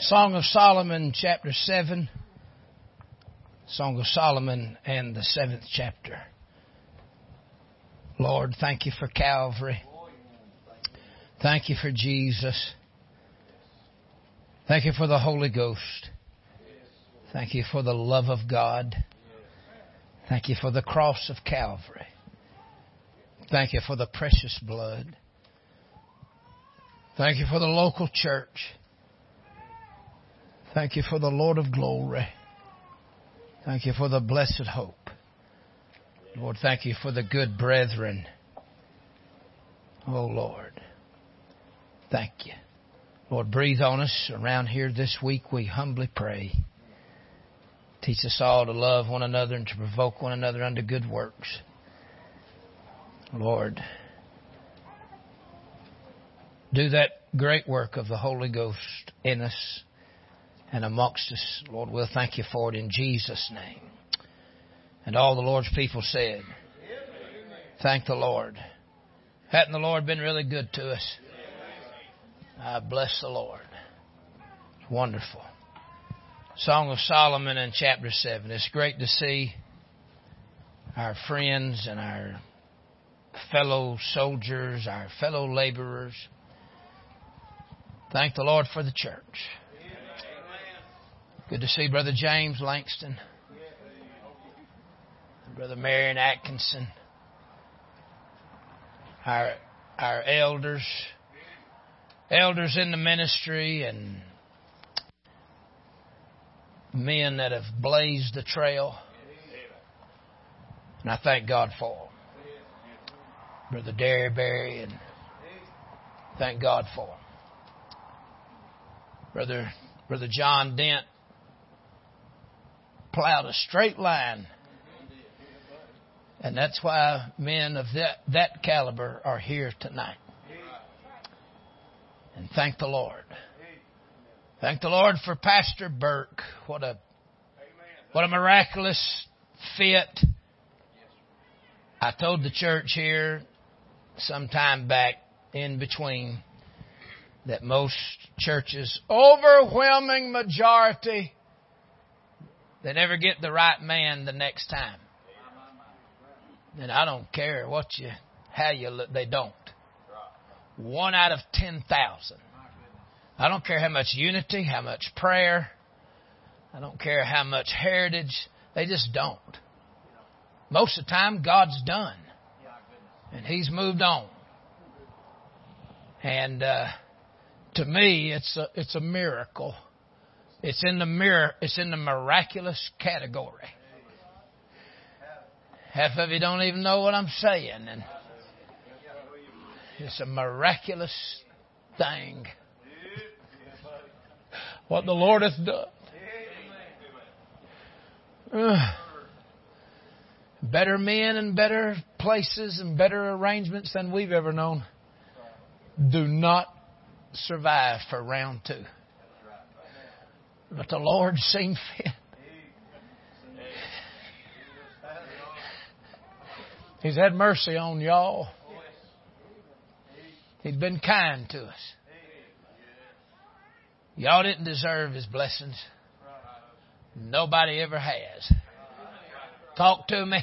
Song of Solomon, chapter 7. Song of Solomon and the seventh chapter. Lord, thank you for Calvary. Thank you for Jesus. Thank you for the Holy Ghost. Thank you for the love of God. Thank you for the cross of Calvary. Thank you for the precious blood. Thank you for the local church. Thank you for the Lord of glory. Thank you for the blessed hope. Lord, thank you for the good brethren. Oh, Lord. Thank you. Lord, breathe on us around here this week, we humbly pray. Teach us all to love one another and to provoke one another unto good works. Lord, do that great work of the Holy Ghost in us and amongst us. Lord, we'll thank you for it in Jesus' name. And all the Lord's people said, Thank the Lord. Hadn't the Lord been really good to us? I bless the Lord. It's wonderful. Song of Solomon in chapter 7. It's great to see our friends and our fellow soldiers, our fellow laborers. Thank the Lord for the church. Good to see Brother James Langston, Brother Marion Atkinson, our our elders, elders in the ministry, and men that have blazed the trail. And I thank God for them. Brother Derryberry, and thank God for them. Brother Brother John Dent plowed a straight line. And that's why men of that, that caliber are here tonight. And thank the Lord. Thank the Lord for Pastor Burke. What a, what a miraculous fit. I told the church here some time back in between that most churches, overwhelming majority, they never get the right man the next time. And I don't care what you, how you look, they don't. One out of 10,000. I don't care how much unity, how much prayer. I don't care how much heritage. They just don't. Most of the time, God's done. And He's moved on. And, uh, to me, it's a, it's a miracle it's in the mirror, it's in the miraculous category. Half of you don't even know what I'm saying, and it's a miraculous thing. What the Lord hath done. Uh, better men and better places and better arrangements than we've ever known do not survive for round two. But the Lord seen fit. He's had mercy on y'all. He's been kind to us. Y'all didn't deserve His blessings. Nobody ever has. Talk to me.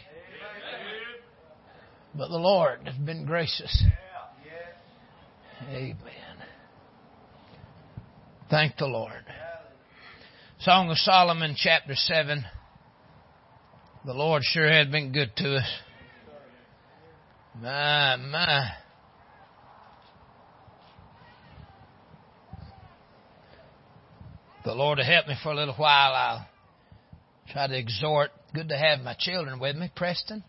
But the Lord has been gracious. Amen. Thank the Lord. Song of Solomon, chapter 7. The Lord sure has been good to us. My, my. The Lord will help me for a little while. I'll try to exhort. Good to have my children with me. Preston,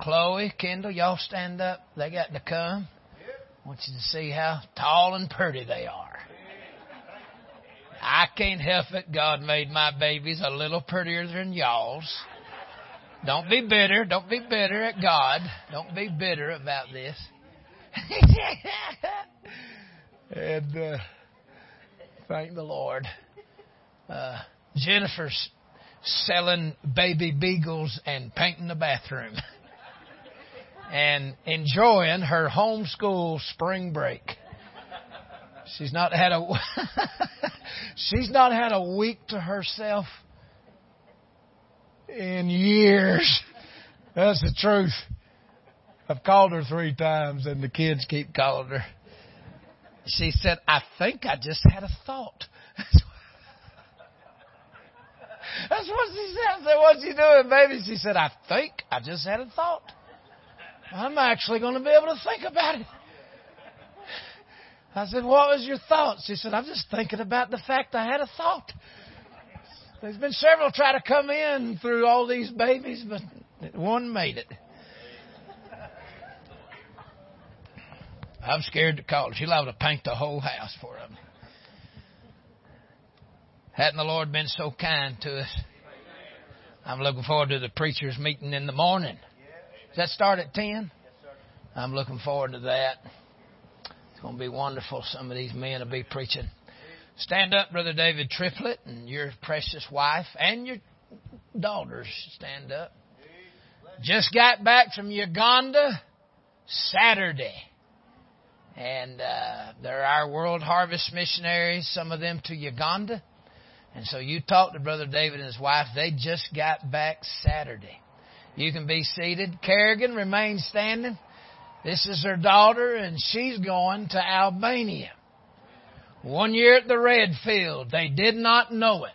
Chloe, Kendall, y'all stand up. They got to come. I want you to see how tall and pretty they are. I can't help it. God made my babies a little prettier than y'all's. Don't be bitter. Don't be bitter at God. Don't be bitter about this. and uh, thank the Lord. Uh, Jennifer's selling baby beagles and painting the bathroom and enjoying her homeschool spring break. She's not had a She's not had a week to herself in years. That's the truth. I've called her three times and the kids keep calling her. She said, I think I just had a thought. That's what she said. I said, What's you doing, baby? She said, I think I just had a thought. I'm actually going to be able to think about it. I said, What was your thought? She said, I'm just thinking about the fact I had a thought. There's been several try to come in through all these babies, but one made it. I'm scared to call. She'll have to paint the whole house for them. Hadn't the Lord been so kind to us? I'm looking forward to the preachers meeting in the morning. Does that start at 10? I'm looking forward to that. It's going to be wonderful. Some of these men will be preaching. Stand up, Brother David Triplett, and your precious wife and your daughters. Stand up. Just got back from Uganda Saturday. And uh, they're our World Harvest missionaries, some of them to Uganda. And so you talked to Brother David and his wife. They just got back Saturday. You can be seated. Kerrigan remains standing. This is her daughter, and she's going to Albania. One year at the Redfield, they did not know it.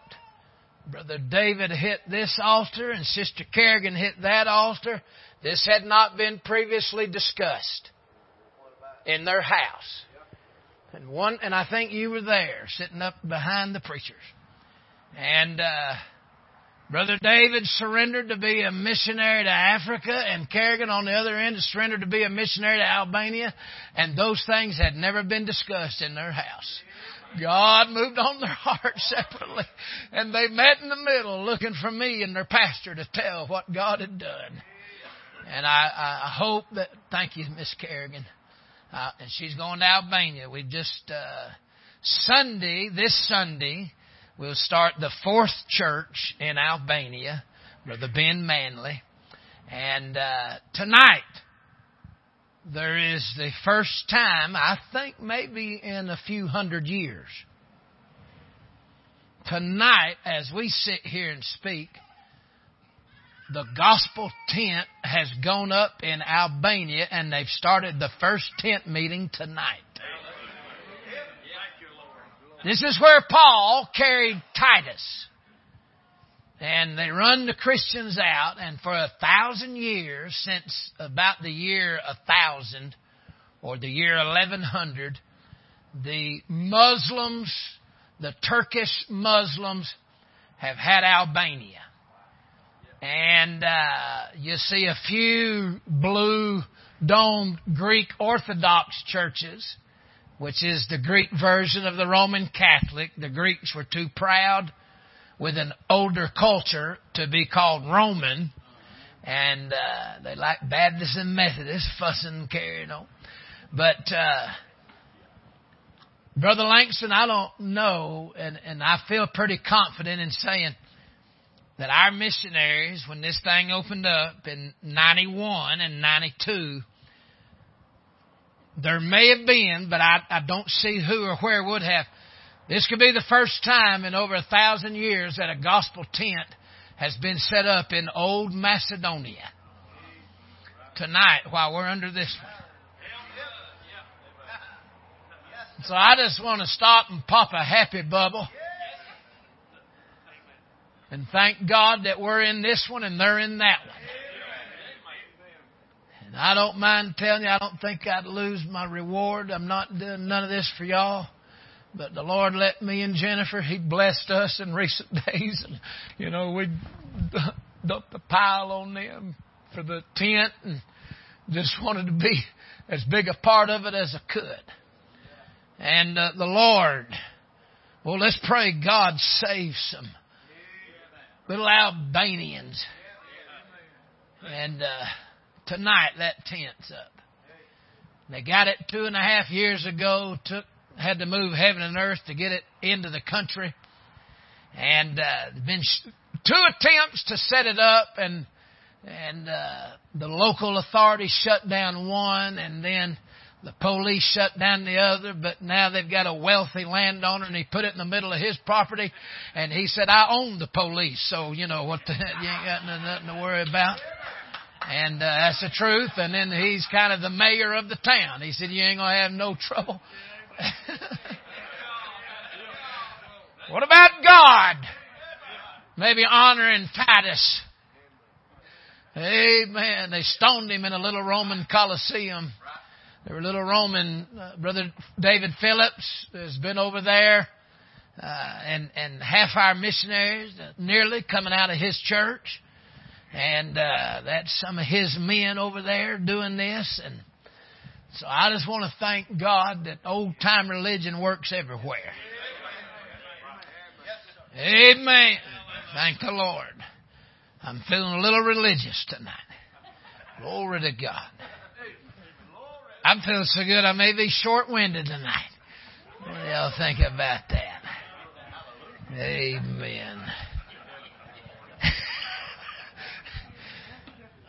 Brother David hit this altar, and Sister Kerrigan hit that altar. This had not been previously discussed in their house. And one, and I think you were there, sitting up behind the preachers. And uh, Brother David surrendered to be a missionary to Africa, and Kerrigan on the other end surrendered to be a missionary to Albania, and those things had never been discussed in their house. God moved on their hearts separately, and they met in the middle looking for me and their pastor to tell what God had done. And I, I hope that, thank you, Miss Kerrigan. Uh, and she's going to Albania. We just, uh, Sunday, this Sunday, we'll start the fourth church in Albania, Brother Ben Manley. And, uh, tonight, there is the first time, I think maybe in a few hundred years. Tonight, as we sit here and speak, the gospel tent has gone up in Albania and they've started the first tent meeting tonight. This is where Paul carried Titus. And they run the Christians out, and for a thousand years, since about the year a 1000 or the year 1100, the Muslims, the Turkish Muslims, have had Albania. And uh, you see a few blue domed Greek Orthodox churches, which is the Greek version of the Roman Catholic. The Greeks were too proud with an older culture to be called Roman. And uh, they like Baptists and Methodists fussing and carrying on. But uh, Brother Langston, I don't know, and, and I feel pretty confident in saying that our missionaries, when this thing opened up in 91 and 92, there may have been, but I, I don't see who or where would have. This could be the first time in over a thousand years that a gospel tent has been set up in old Macedonia. Tonight, while we're under this one. So I just want to stop and pop a happy bubble. And thank God that we're in this one and they're in that one. And I don't mind telling you, I don't think I'd lose my reward. I'm not doing none of this for y'all. But the Lord let me and Jennifer, He blessed us in recent days. And, you know, we dumped the pile on them for the tent and just wanted to be as big a part of it as I could. And uh, the Lord, well, let's pray God save some little Albanians. And uh, tonight that tent's up. They got it two and a half years ago. Took had to move heaven and earth to get it into the country, and uh, been two attempts to set it up, and and uh, the local authorities shut down one, and then The police shut down the other, but now they've got a wealthy landowner and he put it in the middle of his property and he said, I own the police. So, you know, what the, you ain't got nothing to worry about. And uh, that's the truth. And then he's kind of the mayor of the town. He said, you ain't going to have no trouble. what about God? Maybe honoring Titus. Amen. They stoned him in a little Roman Colosseum. There were little Roman, uh, Brother David Phillips has been over there, uh, and, and half our missionaries uh, nearly coming out of his church. And, uh, that's some of his men over there doing this. And so I just want to thank God that old time religion works everywhere. Amen. Thank the Lord. I'm feeling a little religious tonight. Glory to God. I'm feeling so good I may be short winded tonight. What do y'all think about that? Amen.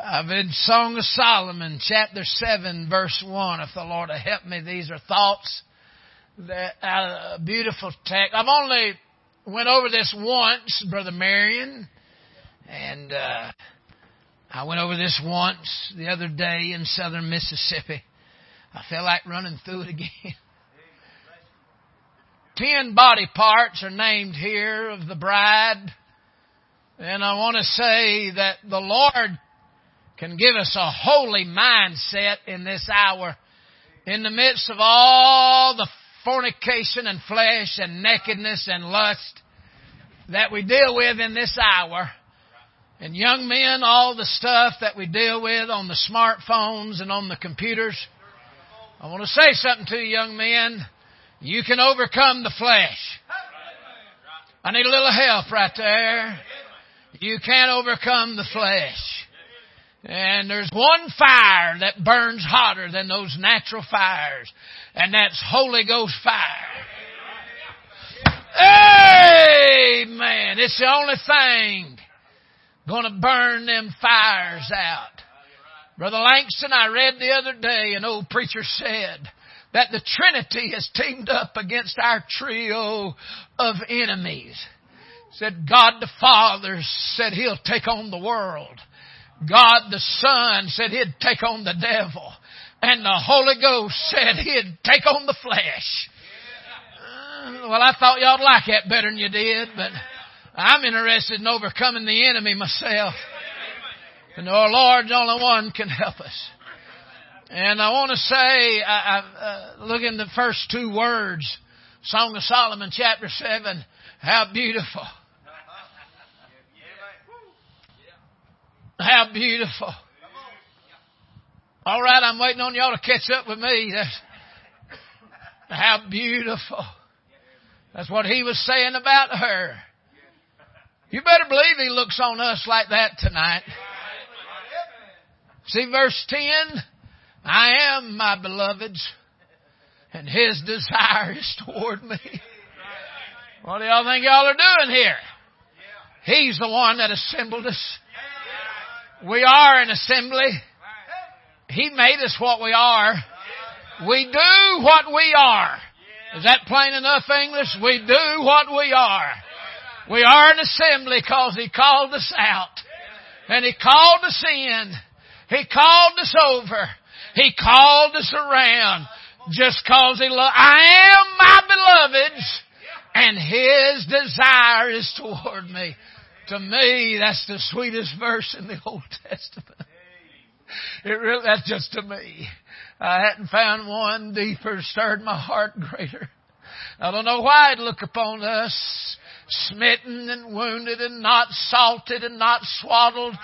I've been Song of Solomon, chapter 7, verse 1. If the Lord will help me, these are thoughts that out a beautiful text. I've only went over this once, Brother Marion, and uh, I went over this once the other day in southern Mississippi. I feel like running through it again. Ten body parts are named here of the bride. And I want to say that the Lord can give us a holy mindset in this hour in the midst of all the fornication and flesh and nakedness and lust that we deal with in this hour. And young men, all the stuff that we deal with on the smartphones and on the computers. I want to say something to you, young men. You can overcome the flesh. I need a little help right there. You can't overcome the flesh. And there's one fire that burns hotter than those natural fires, and that's Holy Ghost fire. Amen. It's the only thing gonna burn them fires out. Brother Langston, I read the other day an old preacher said that the Trinity has teamed up against our trio of enemies. Said God the Father said He'll take on the world. God the Son said He'd take on the devil. And the Holy Ghost said He'd take on the flesh. Uh, well, I thought y'all'd like that better than you did, but I'm interested in overcoming the enemy myself. And our Lord's only one can help us. And I want to say, I, I, uh, look in the first two words, Song of Solomon, chapter 7, how beautiful. How beautiful. All right, I'm waiting on y'all to catch up with me. That's, how beautiful. That's what he was saying about her. You better believe he looks on us like that tonight. See verse 10? I am my beloved's and his desire is toward me. What do y'all think y'all are doing here? He's the one that assembled us. We are an assembly. He made us what we are. We do what we are. Is that plain enough English? We do what we are. We are an assembly because He called us out. And He called us in. He called us over. He called us around just cause He loved. I am my beloved's and His desire is toward me. To me, that's the sweetest verse in the Old Testament. It really, that's just to me. I hadn't found one deeper, stirred my heart greater. I don't know why He'd look upon us smitten and wounded and not salted and not swaddled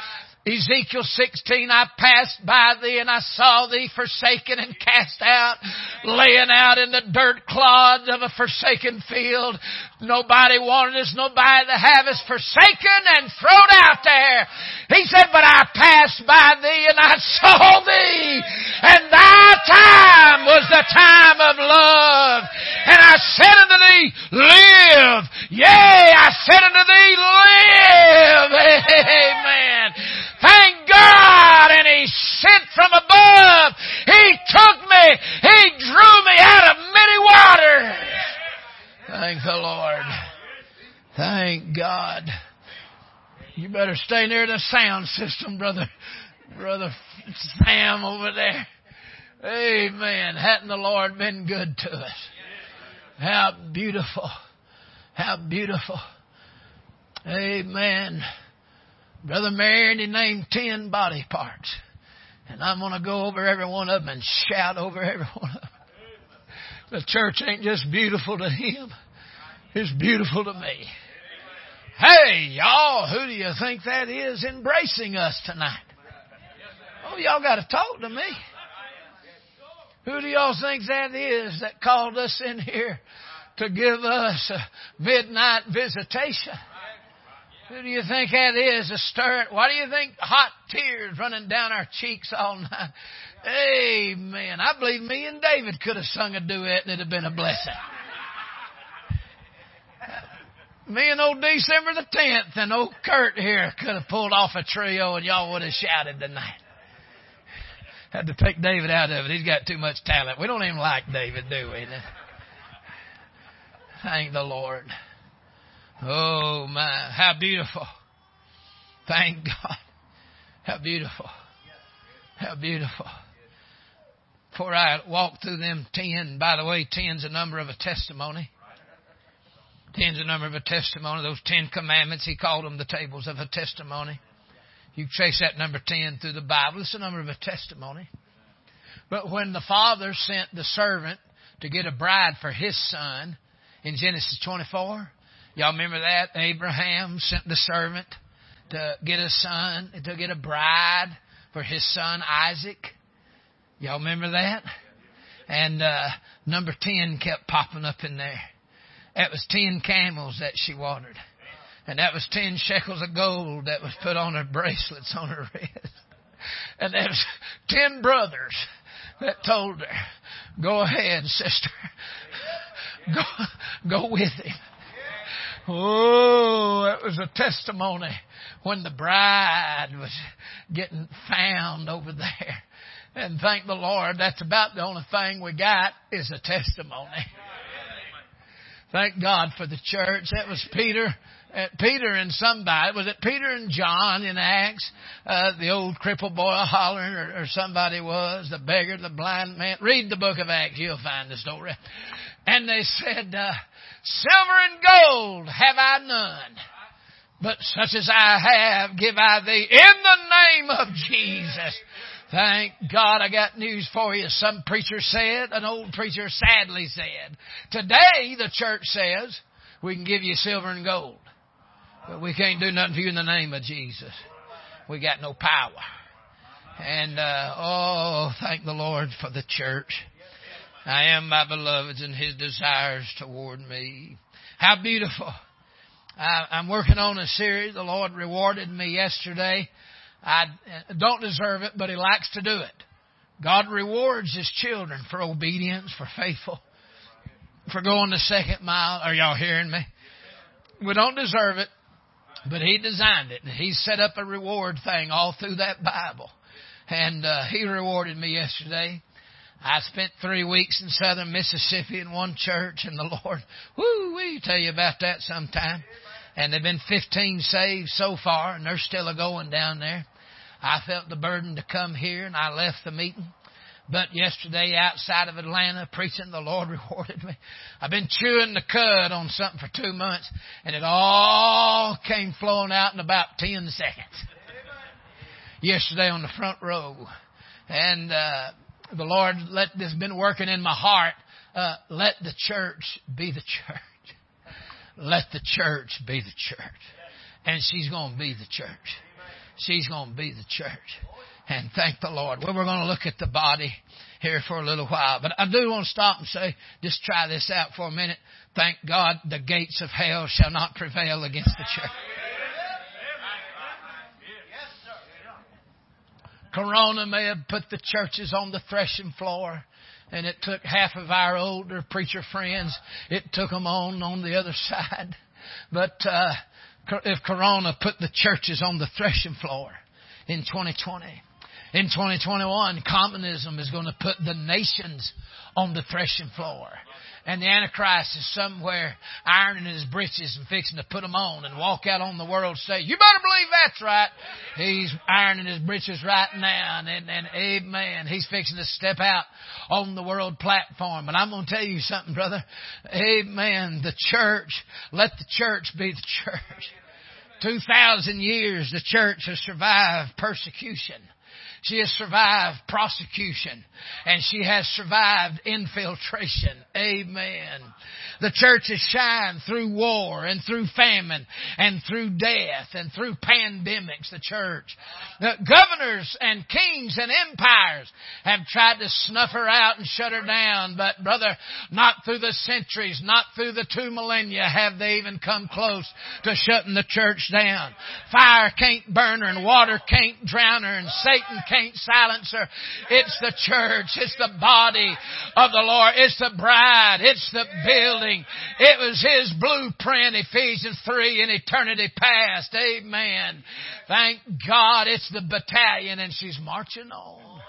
Ezekiel 16, I passed by thee and I saw thee forsaken and cast out, laying out in the dirt clods of a forsaken field. Nobody wanted us, nobody to have us forsaken and thrown out there. He said, but I passed by thee and I saw thee and thy time was the time of love. And I said unto thee, live. Yea, I said unto thee, live. Amen. Thank God! And He sent from above. He took me. He drew me out of many waters. Thank the Lord. Thank God. You better stay near the sound system, brother. Brother Sam over there. Amen. Hadn't the Lord been good to us? How beautiful. How beautiful. Amen. Brother Marion, he named ten body parts. And I'm going to go over every one of them and shout over every one of them. The church ain't just beautiful to him. It's beautiful to me. Hey, y'all, who do you think that is embracing us tonight? Oh, y'all got to talk to me. Who do y'all think that is that called us in here to give us a midnight visitation? Who do you think that is? A stir. Why do you think hot tears running down our cheeks all night? Amen. I believe me and David could have sung a duet and it'd have been a blessing. Me and old December the 10th and old Kurt here could have pulled off a trio and y'all would have shouted tonight. Had to take David out of it. He's got too much talent. We don't even like David, do we? Thank the Lord. Oh my, how beautiful. Thank God. How beautiful. How beautiful. Before I walk through them ten, by the way, ten's a number of a testimony. Ten's a number of a testimony. Those ten commandments, he called them the tables of a testimony. You trace that number ten through the Bible. It's a number of a testimony. But when the father sent the servant to get a bride for his son in Genesis 24, Y'all remember that? Abraham sent the servant to get a son, to get a bride for his son Isaac. Y'all remember that? And uh, number 10 kept popping up in there. That was 10 camels that she watered. And that was 10 shekels of gold that was put on her bracelets on her wrist. And there was 10 brothers that told her, go ahead, sister. Go, go with him. Oh, it was a testimony when the bride was getting found over there. And thank the Lord, that's about the only thing we got is a testimony. Thank God for the church. That was Peter. Uh, Peter and somebody, was it Peter and John in Acts? Uh, the old crippled boy hollering or, or somebody was, the beggar, the blind man. Read the book of Acts, you'll find the story. And they said, uh, Silver and gold have I none, but such as I have give I thee in the name of Jesus. Thank God I got news for you. Some preacher said, an old preacher sadly said, today the church says we can give you silver and gold, but we can't do nothing for you in the name of Jesus. We got no power. And, uh, oh, thank the Lord for the church. I am my beloved's and his desires toward me. How beautiful. I, I'm working on a series. The Lord rewarded me yesterday. I don't deserve it, but he likes to do it. God rewards his children for obedience, for faithful, for going the second mile. Are y'all hearing me? We don't deserve it, but he designed it. He set up a reward thing all through that Bible. And uh, he rewarded me yesterday. I spent three weeks in southern Mississippi in one church, and the Lord, whoo, we tell you about that sometime. And there've been 15 saved so far, and they're still a going down there. I felt the burden to come here, and I left the meeting. But yesterday, outside of Atlanta, preaching, the Lord rewarded me. I've been chewing the cud on something for two months, and it all came flowing out in about 10 seconds. Yesterday on the front row. And, uh, the Lord let this been working in my heart. Uh, let the church be the church. Let the church be the church. And she's going to be the church. She's going to be the church. And thank the Lord. Well, we're going to look at the body here for a little while. But I do want to stop and say, just try this out for a minute. Thank God the gates of hell shall not prevail against the church. Corona may have put the churches on the threshing floor, and it took half of our older preacher friends. It took them on on the other side. But uh, if Corona put the churches on the threshing floor in 2020, in 2021, communism is going to put the nations on the threshing floor. And the Antichrist is somewhere ironing his breeches and fixing to put them on and walk out on the world stage. You better believe that's right. He's ironing his breeches right now and, and, amen. He's fixing to step out on the world platform. And I'm going to tell you something, brother. Amen. The church, let the church be the church. 2,000 years the church has survived persecution. She has survived prosecution and she has survived infiltration. Amen. The church has shined through war and through famine and through death and through pandemics. The church. The governors and kings and empires have tried to snuff her out and shut her down, but brother, not through the centuries, not through the two millennia have they even come close to shutting the church down. Fire can't burn her and water can't drown her and Satan can't silence her. It's the church. It's the body of the Lord. It's the bride. It's the building. It was His blueprint, Ephesians 3 in eternity past. Amen. Thank God it's the battalion and she's marching on.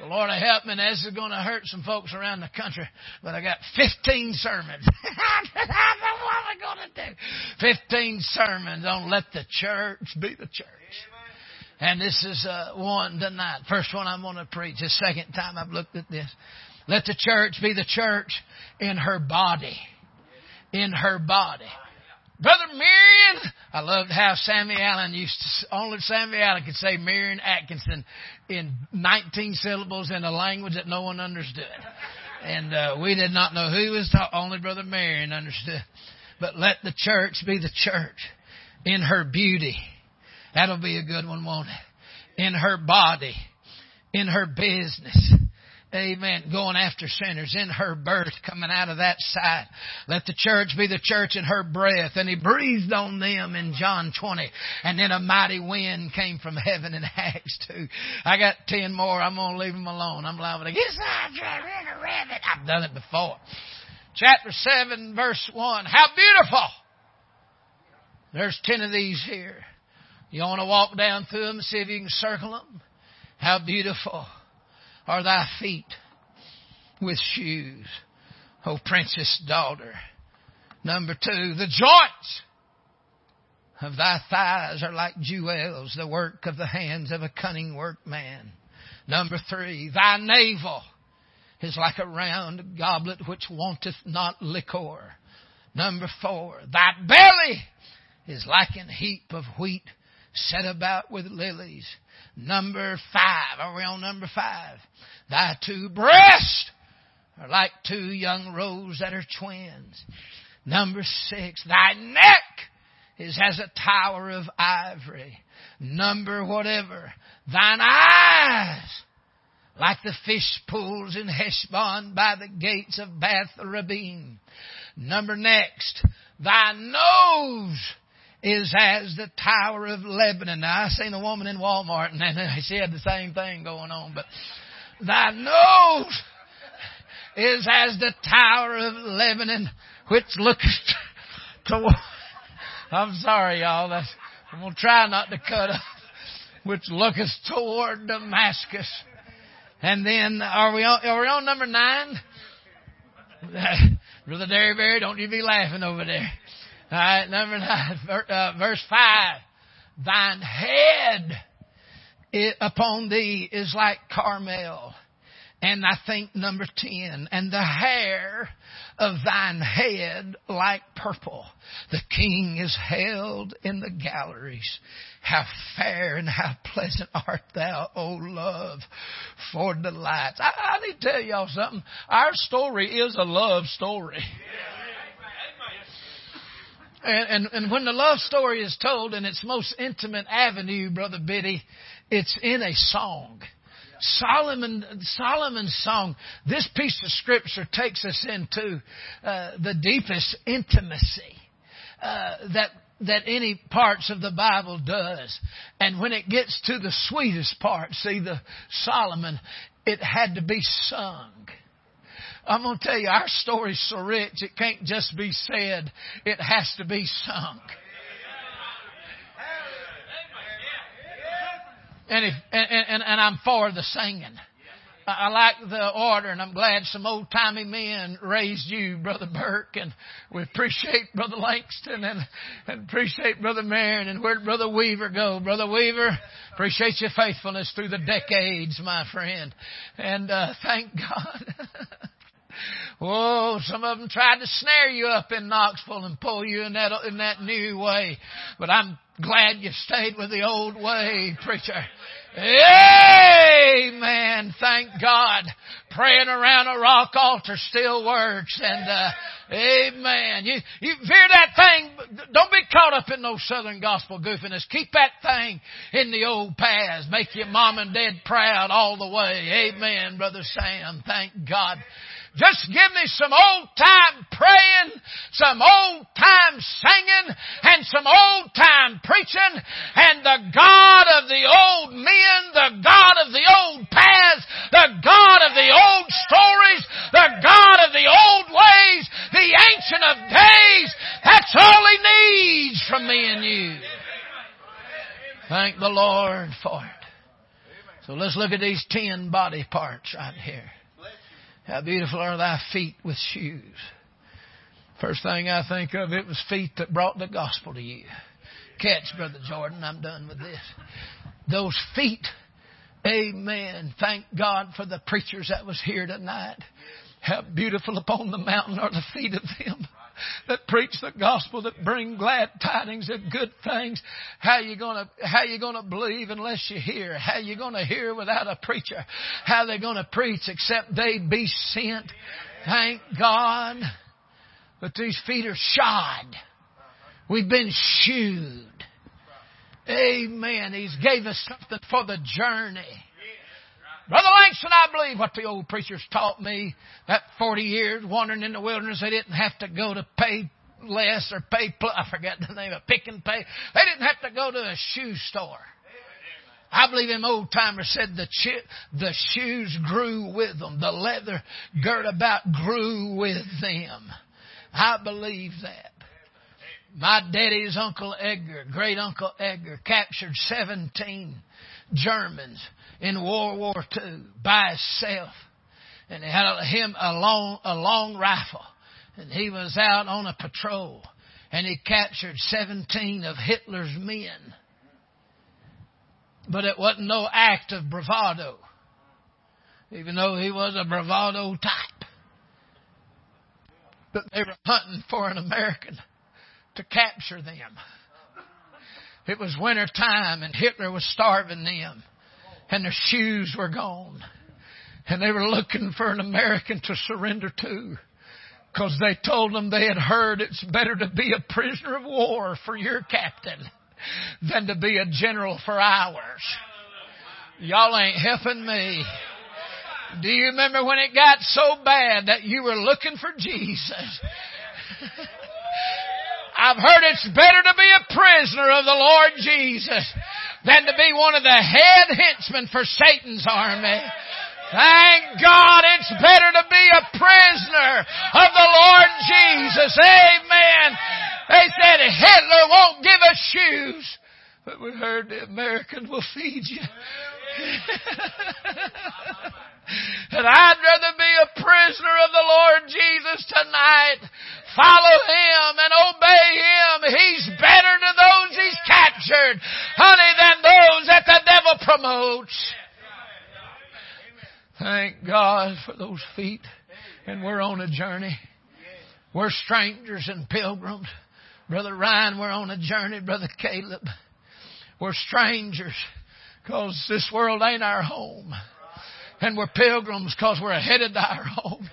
The Lord help me, this is going to hurt some folks around the country, but I got 15 sermons. what am going to do? 15 sermons on let the church be the church. And this is uh, one tonight. First one I'm going to preach. The second time I've looked at this. Let the church be the church in her body. In her body. Brother Marion, I loved how Sammy Allen used to, only Sammy Allen could say Marion Atkinson in 19 syllables in a language that no one understood. And uh, we did not know who was talking, only Brother Marion understood. But let the church be the church in her beauty. That'll be a good one, won't it? In her body, in her business, Amen. Going after sinners in her birth, coming out of that side. Let the church be the church in her breath. And he breathed on them in John 20. And then a mighty wind came from heaven in Acts 2. I got 10 more. I'm going to leave them alone. I'm liable to get a rabbit. I've done it before. Chapter 7, verse 1. How beautiful! There's 10 of these here. You want to walk down through them, see if you can circle them? How beautiful are thy feet with shoes, O princess daughter. Number two, the joints of thy thighs are like jewels, the work of the hands of a cunning workman. Number three, thy navel is like a round goblet which wanteth not liquor. Number four, thy belly is like an heap of wheat set about with lilies. Number five. Are we on number five? Thy two breasts are like two young roes that are twins. Number six. Thy neck is as a tower of ivory. Number whatever. Thine eyes like the fish pools in Heshbon by the gates of Bath Rabbim. Number next. Thy nose is as the Tower of Lebanon. Now, I seen a woman in Walmart and she had the same thing going on, but thy nose is as the Tower of Lebanon, which looketh toward, I'm sorry y'all, that's, I'm gonna try not to cut up, which looketh toward Damascus. And then, are we on, are we on number nine? Brother Derryberry, don't you be laughing over there. All right, number nine, uh, verse five. Thine head upon thee is like Carmel. And I think number 10, and the hair of thine head like purple. The king is held in the galleries. How fair and how pleasant art thou, O love, for delights. I, I need to tell y'all something. Our story is a love story. Yeah. And, and, and when the love story is told in its most intimate avenue, Brother Biddy, it's in a song. Solomon, Solomon's song, this piece of scripture takes us into uh, the deepest intimacy uh, that that any parts of the Bible does. And when it gets to the sweetest part, see the Solomon, it had to be sung. I'm going to tell you, our story's so rich, it can't just be said, it has to be sung. And, if, and, and, and I'm for the singing. I like the order, and I'm glad some old timey men raised you, Brother Burke, and we appreciate Brother Langston and, and appreciate Brother Marion, and where'd Brother Weaver go? Brother Weaver, appreciate your faithfulness through the decades, my friend, and uh, thank God. Oh, some of them tried to snare you up in Knoxville and pull you in that, in that new way. But I'm glad you stayed with the old way, preacher. Amen. Thank God. Praying around a rock altar still works. And, uh, amen. You, you fear that thing. Don't be caught up in those Southern gospel goofiness. Keep that thing in the old paths. Make your mom and dad proud all the way. Amen, Brother Sam. Thank God. Just give me some old time praying, some old time singing, and some old time preaching, and the God of the old men, the God of the old paths, the God of the old stories, the God of the old ways, the Ancient of Days, that's all He needs from me and you. Thank the Lord for it. So let's look at these ten body parts right here. How beautiful are thy feet with shoes. First thing I think of, it was feet that brought the gospel to you. Catch, Brother Jordan, I'm done with this. Those feet, amen. Thank God for the preachers that was here tonight. How beautiful upon the mountain are the feet of them that preach the gospel, that bring glad tidings of good things. How you gonna, how you gonna believe unless you hear? How you gonna hear without a preacher? How they gonna preach except they be sent? Thank God that these feet are shod. We've been shoed. Amen. He's gave us something for the journey. Brother Langston, I believe what the old preachers taught me that 40 years wandering in the wilderness, they didn't have to go to pay less or pay plus. I forgot the name of pick and pay. They didn't have to go to a shoe store. I believe them old timers said the chi- the shoes grew with them. The leather girt about grew with them. I believe that. My daddy's Uncle Edgar, great Uncle Edgar, captured 17 Germans in World War II by himself. And he had a, him a long, a long rifle. And he was out on a patrol. And he captured 17 of Hitler's men. But it wasn't no act of bravado. Even though he was a bravado type. But they were hunting for an American to capture them. It was winter time and Hitler was starving them and their shoes were gone. And they were looking for an American to surrender to. Cause they told them they had heard it's better to be a prisoner of war for your captain than to be a general for ours. Y'all ain't helping me. Do you remember when it got so bad that you were looking for Jesus? I've heard it's better to be a prisoner of the Lord Jesus than to be one of the head henchmen for Satan's army. Thank God it's better to be a prisoner of the Lord Jesus. Amen. They said Hitler won't give us shoes, but we heard the American will feed you. and I'd rather be a prisoner of the Lord Jesus tonight Follow Him and obey Him. He's better to those He's captured, honey, than those that the devil promotes. Thank God for those feet. And we're on a journey. We're strangers and pilgrims. Brother Ryan, we're on a journey. Brother Caleb, we're strangers because this world ain't our home. And we're pilgrims because we're headed to our home.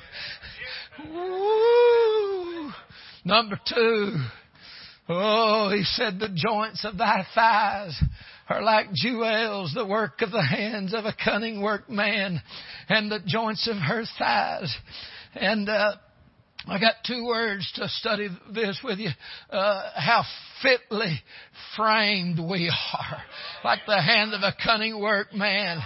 Woo. Number two. Oh, he said the joints of thy thighs are like jewels, the work of the hands of a cunning workman, and the joints of her thighs. And uh, I got two words to study this with you. Uh, how fitly framed we are, like the hand of a cunning workman.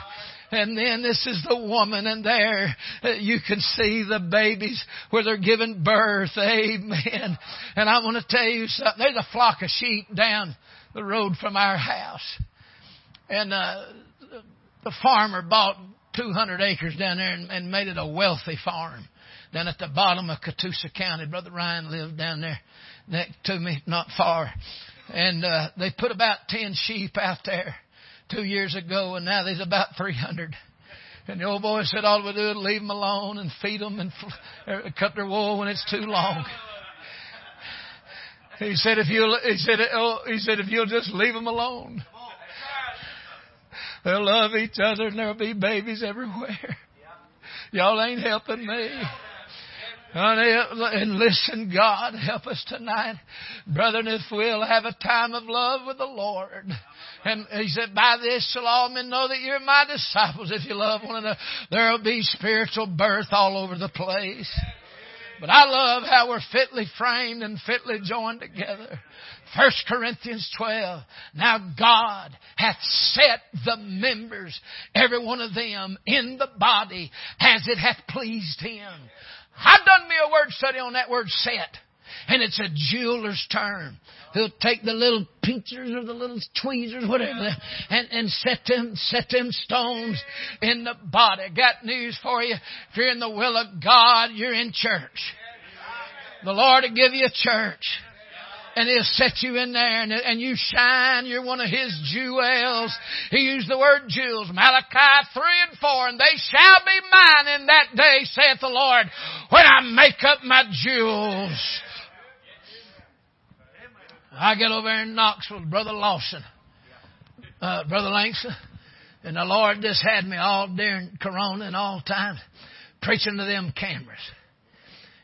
And then this is the woman and there uh, you can see the babies where they're giving birth. Amen. And I want to tell you something. There's a flock of sheep down the road from our house. And, uh, the farmer bought 200 acres down there and, and made it a wealthy farm down at the bottom of Catoosa County. Brother Ryan lived down there next to me, not far. And uh, they put about 10 sheep out there two years ago, and now there's about 300. And the old boy said all we do is leave them alone and feed them and cut their wool when it's too long. He said if you he said oh, he said if you'll just leave them alone, they'll love each other and there'll be babies everywhere. Y'all ain't helping me. And listen, God, help us tonight. Brethren, if we'll have a time of love with the Lord. And he said, by this shall all men know that you're my disciples if you love one another. There'll be spiritual birth all over the place. But I love how we're fitly framed and fitly joined together. First Corinthians 12. Now God hath set the members, every one of them, in the body as it hath pleased him. I've done me a word study on that word set. And it's a jeweler's term. He'll take the little pincers or the little tweezers, whatever, and, and set them, set them stones in the body. Got news for you. If you're in the will of God, you're in church. The Lord will give you a church and he'll set you in there and, and you shine. You're one of his jewels. He used the word jewels. Malachi 3 and 4. And they shall be mine in that day, saith the Lord, when I make up my jewels. I get over there in Knoxville, Brother Lawson, uh, Brother Langston, and the Lord just had me all during Corona and all time preaching to them cameras.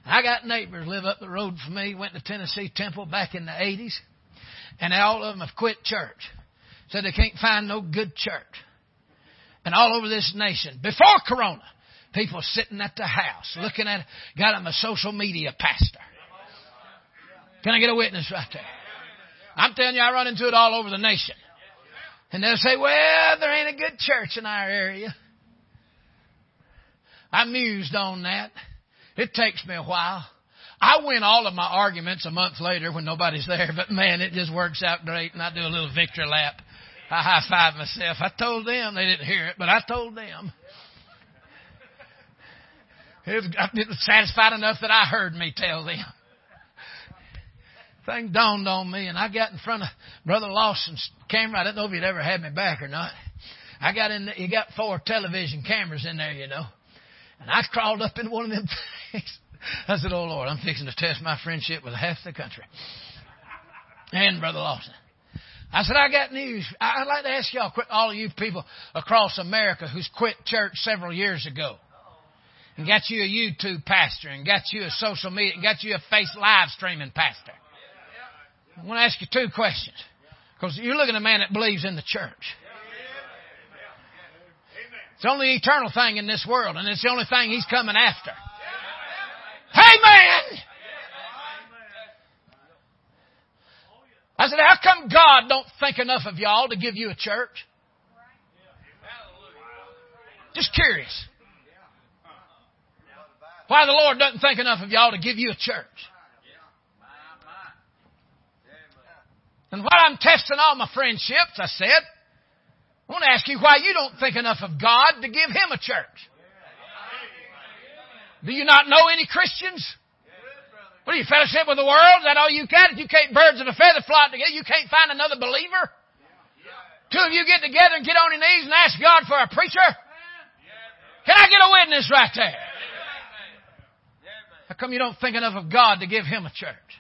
I got neighbors live up the road from me, went to Tennessee Temple back in the 80s, and all of them have quit church. Said they can't find no good church. And all over this nation, before Corona, people sitting at the house looking at, got them a social media pastor. Can I get a witness right there? I'm telling you, I run into it all over the nation. And they'll say, well, there ain't a good church in our area. I mused on that. It takes me a while. I win all of my arguments a month later when nobody's there, but man, it just works out great and I do a little victory lap. I high five myself. I told them, they didn't hear it, but I told them. It was, it was satisfied enough that I heard me tell them. Thing dawned on me and I got in front of Brother Lawson's camera. I didn't know if he'd ever had me back or not. I got in, he got four television cameras in there, you know. And I crawled up in one of them things. I said, Oh Lord, I'm fixing to test my friendship with half the country. And Brother Lawson. I said, I got news. I'd like to ask y'all, all of you people across America who's quit church several years ago and got you a YouTube pastor and got you a social media and got you a face live streaming pastor. I want to ask you two questions because you're looking at a man that believes in the church. It's the only eternal thing in this world, and it's the only thing he's coming after. Amen! I said, how come God don't think enough of y'all to give you a church? Just curious. Why the Lord doesn't think enough of y'all to give you a church? And while I'm testing all my friendships, I said, I want to ask you why you don't think enough of God to give Him a church. Do you not know any Christians? What do you fellowship with the world? Is that all you got? If you can't birds of a feather flock together, you can't find another believer? Two of you get together and get on your knees and ask God for a preacher? Can I get a witness right there? How come you don't think enough of God to give Him a church?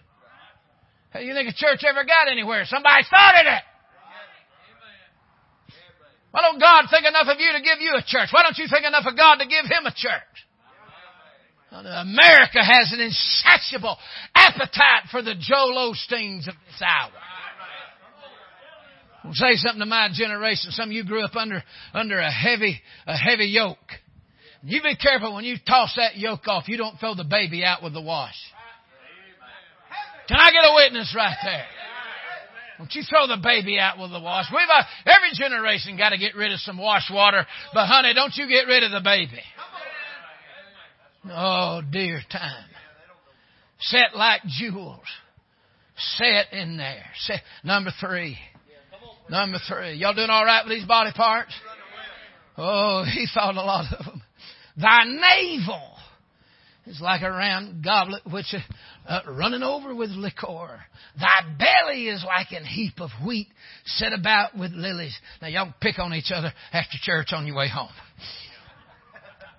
How do you think a church ever got anywhere? Somebody started it. Why don't God think enough of you to give you a church? Why don't you think enough of God to give him a church? America has an insatiable appetite for the Joel Osteens of this hour. I'll say something to my generation. Some of you grew up under, under a heavy, a heavy yoke. You be careful when you toss that yoke off, you don't throw the baby out with the wash. Can I get a witness right there? Don't you throw the baby out with the wash. We've uh, every generation got to get rid of some wash water, but honey, don't you get rid of the baby. Oh dear time. Set like jewels. Set in there. Set number three. Number three. Y'all doing all right with these body parts? Oh, he thought a lot of them. Thy navel is like a round goblet which uh, running over with liquor. Thy belly is like an heap of wheat set about with lilies. Now y'all pick on each other after church on your way home.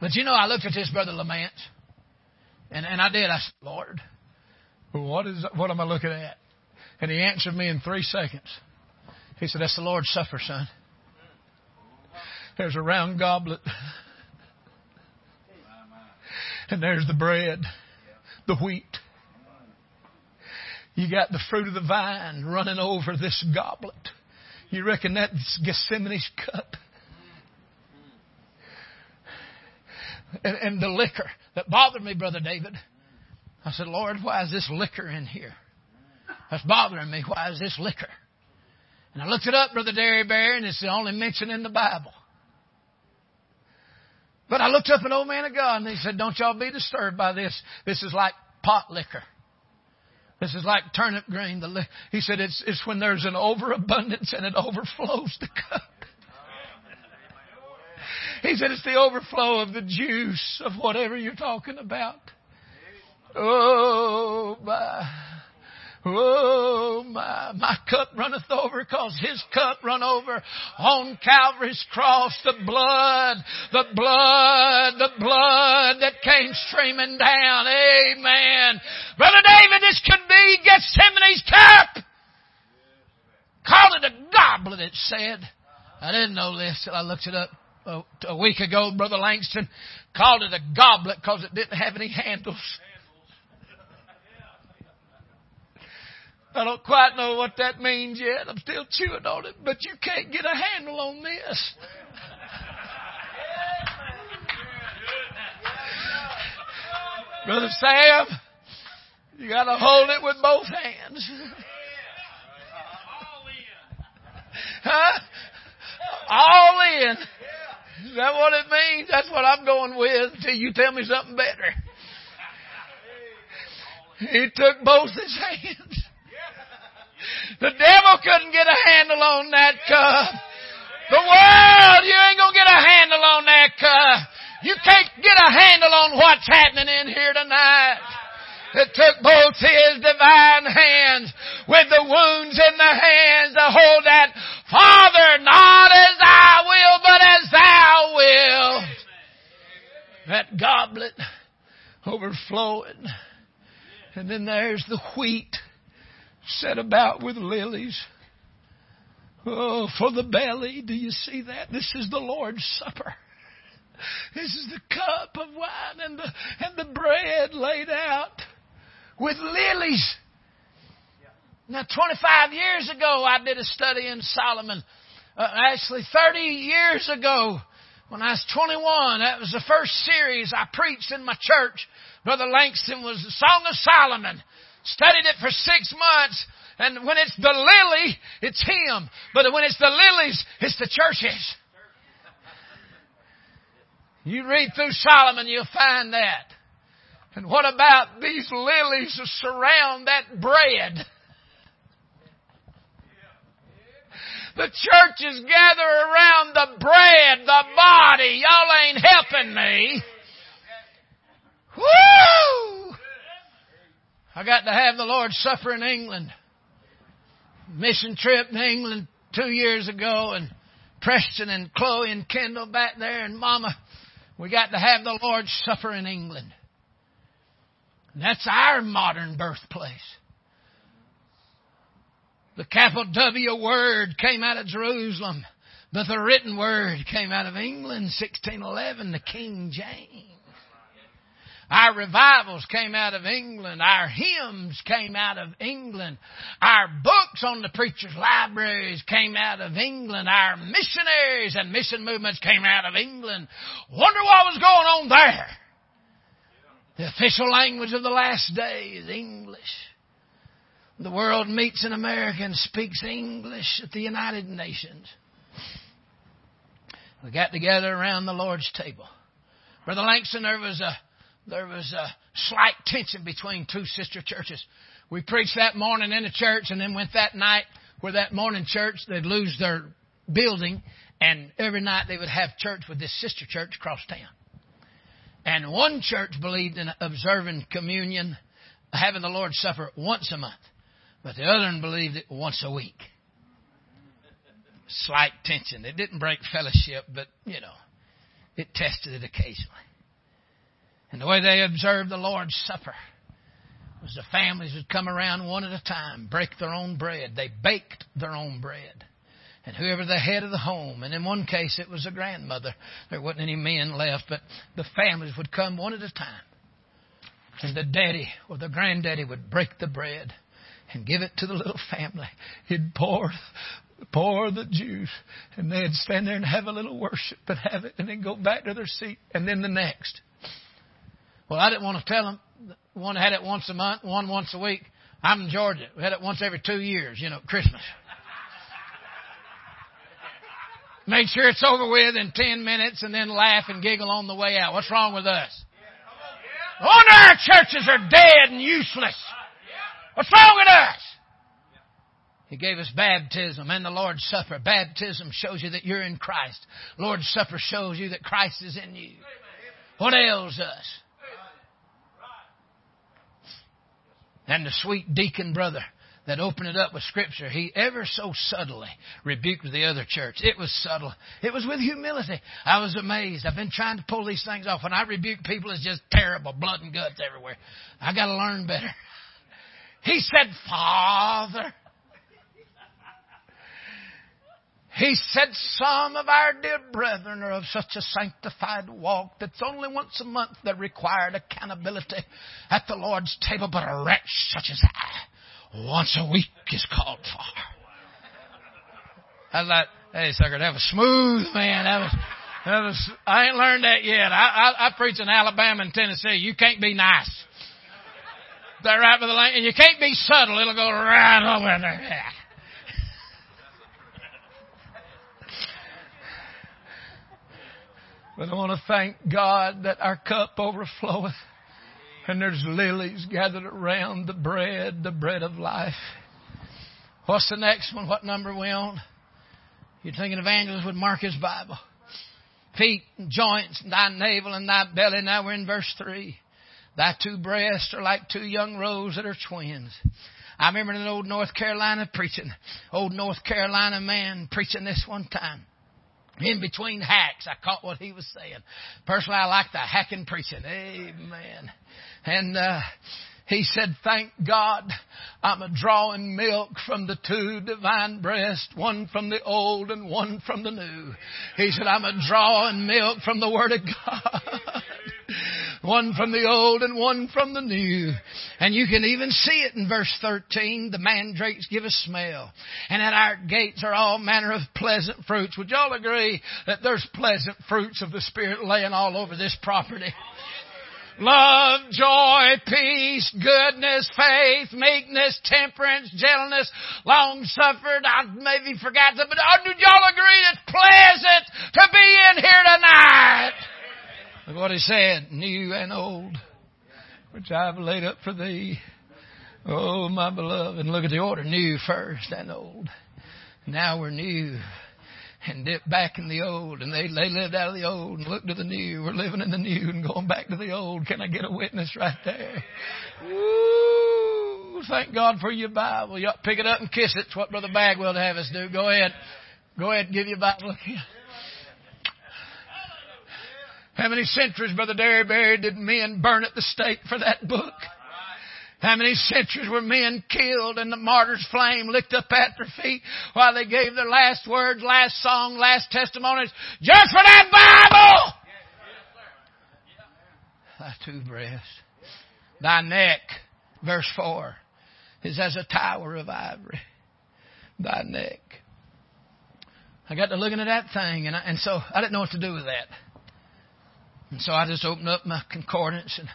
But you know, I looked at this brother Lamont, and, and I did. I said, Lord, what is what am I looking at? And he answered me in three seconds. He said, That's the Lord's Supper, son. There's a round goblet. And there's the bread, the wheat. You got the fruit of the vine running over this goblet. You reckon that's Gethsemane's cup? And, and the liquor that bothered me, Brother David. I said, Lord, why is this liquor in here? That's bothering me. Why is this liquor? And I looked it up, Brother Derryberry, and it's the only mention in the Bible. But I looked up an old man of God and he said, don't y'all be disturbed by this. This is like pot liquor. This is like turnip grain. He said it's, it's when there's an overabundance and it overflows the cup. He said it's the overflow of the juice of whatever you're talking about. Oh my. Oh my, my cup runneth over cause his cup run over on Calvary's cross. The blood, the blood, the blood that came streaming down. Amen. Brother David, this could be Gethsemane's cup. Call it a goblet, it said. I didn't know this till I looked it up a, a week ago. Brother Langston called it a goblet because it didn't have any handles. I don't quite know what that means yet. I'm still chewing on it, but you can't get a handle on this. Brother Sam, you got to hold it with both hands. Huh? All in. Is that what it means? That's what I'm going with until you tell me something better. He took both his hands. The devil couldn't get a handle on that cup. The world, you ain't gonna get a handle on that cup. You can't get a handle on what's happening in here tonight. It took both his divine hands with the wounds in the hands to hold that Father, not as I will, but as thou will. That goblet overflowing. And then there's the wheat set about with lilies. Oh, for the belly. Do you see that? This is the Lord's Supper. This is the cup of wine and the, and the bread laid out with lilies. Now, 25 years ago, I did a study in Solomon. Uh, actually, 30 years ago, when I was 21, that was the first series I preached in my church. Brother Langston was the Song of Solomon. Studied it for six months. And when it's the lily, it's him. But when it's the lilies, it's the churches. You read through Solomon, you'll find that. And what about these lilies that surround that bread? The churches gather around the bread, the body. Y'all ain't helping me. Woo! I got to have the Lord's Supper in England. Mission trip in England two years ago and Preston and Chloe and Kendall back there and Mama. We got to have the Lord's Supper in England. And that's our modern birthplace. The capital W word came out of Jerusalem, but the written word came out of England, 1611, the King James. Our revivals came out of England. Our hymns came out of England. Our books on the preacher's libraries came out of England. Our missionaries and mission movements came out of England. Wonder what was going on there. The official language of the last day is English. The world meets in America and speaks English at the United Nations. We got together around the Lord's table. Brother Langston, there was a there was a slight tension between two sister churches. We preached that morning in the church and then went that night where that morning church, they'd lose their building And every night they would have church with this sister church across town. And one church believed in observing communion, having the Lord's Supper once a month. But the other one believed it once a week. Slight tension. It didn't break fellowship, but, you know, it tested it occasionally. And the way they observed the Lord's Supper was the families would come around one at a time, break their own bread. They baked their own bread. And whoever the head of the home, and in one case it was a grandmother. There wasn't any men left, but the families would come one at a time. And the daddy or the granddaddy would break the bread and give it to the little family. He'd pour pour the juice, and they'd stand there and have a little worship and have it, and then go back to their seat, and then the next. Well, I didn't want to tell them. One had it once a month, one once a week. I'm in Georgia. We had it once every two years, you know, Christmas. Make sure it's over with in ten minutes and then laugh and giggle on the way out. What's wrong with us? Wonder our churches are dead and useless. What's wrong with us? He gave us baptism and the Lord's Supper. Baptism shows you that you're in Christ. Lord's Supper shows you that Christ is in you. What ails us? And the sweet deacon brother that opened it up with scripture, he ever so subtly rebuked the other church. It was subtle. It was with humility. I was amazed. I've been trying to pull these things off. When I rebuke people, it's just terrible, blood and guts everywhere. I gotta learn better. He said, Father, He said, Some of our dear brethren are of such a sanctified walk that's only once a month that required accountability at the Lord's table, but a wretch such as I, once a week is called for. I that? hey, sucker, that was smooth, man. That was, that was, I ain't learned that yet. I, I, I preach in Alabama and Tennessee. You can't be nice. That right with the lane, and you can't be subtle. It'll go right over there. But I want to thank God that our cup overfloweth and there's lilies gathered around the bread, the bread of life. What's the next one? What number are we on? You're thinking evangelist would mark his Bible. Feet and joints, and thy navel and thy belly. Now we're in verse 3. Thy two breasts are like two young roes that are twins. I remember an old North Carolina preaching, old North Carolina man preaching this one time in between hacks. I caught what he was saying. Personally, I like the hacking preaching. Amen. And, uh, he said, thank God I'm a drawing milk from the two divine breasts, one from the old and one from the new. He said, I'm a drawing milk from the Word of God. one from the old and one from the new. And you can even see it in verse 13. The mandrakes give a smell. And at our gates are all manner of pleasant fruits. Would y'all agree that there's pleasant fruits of the Spirit laying all over this property? love, joy, peace, goodness, faith, meekness, temperance, gentleness, long suffering. I maybe forgot that, but uh, did y'all agree it's pleasant to be in here tonight? Look what he said, new and old, which I've laid up for thee. Oh, my beloved. And look at the order, new first and old. Now we're new and dip back in the old. And they, they lived out of the old and looked to the new. We're living in the new and going back to the old. Can I get a witness right there? Woo! Thank God for your Bible. You pick it up and kiss it. It's what Brother Bagwell to have us do. Go ahead. Go ahead and give your Bible. How many centuries, Brother Derryberry, did men burn at the stake for that book? How many centuries were men killed and the martyr's flame licked up at their feet while they gave their last words, last song, last testimonies just for that Bible? Thy two breasts. Thy neck, verse 4, is as a tower of ivory. Thy neck. I got to looking at that thing and, I, and so I didn't know what to do with that. And so I just opened up my concordance and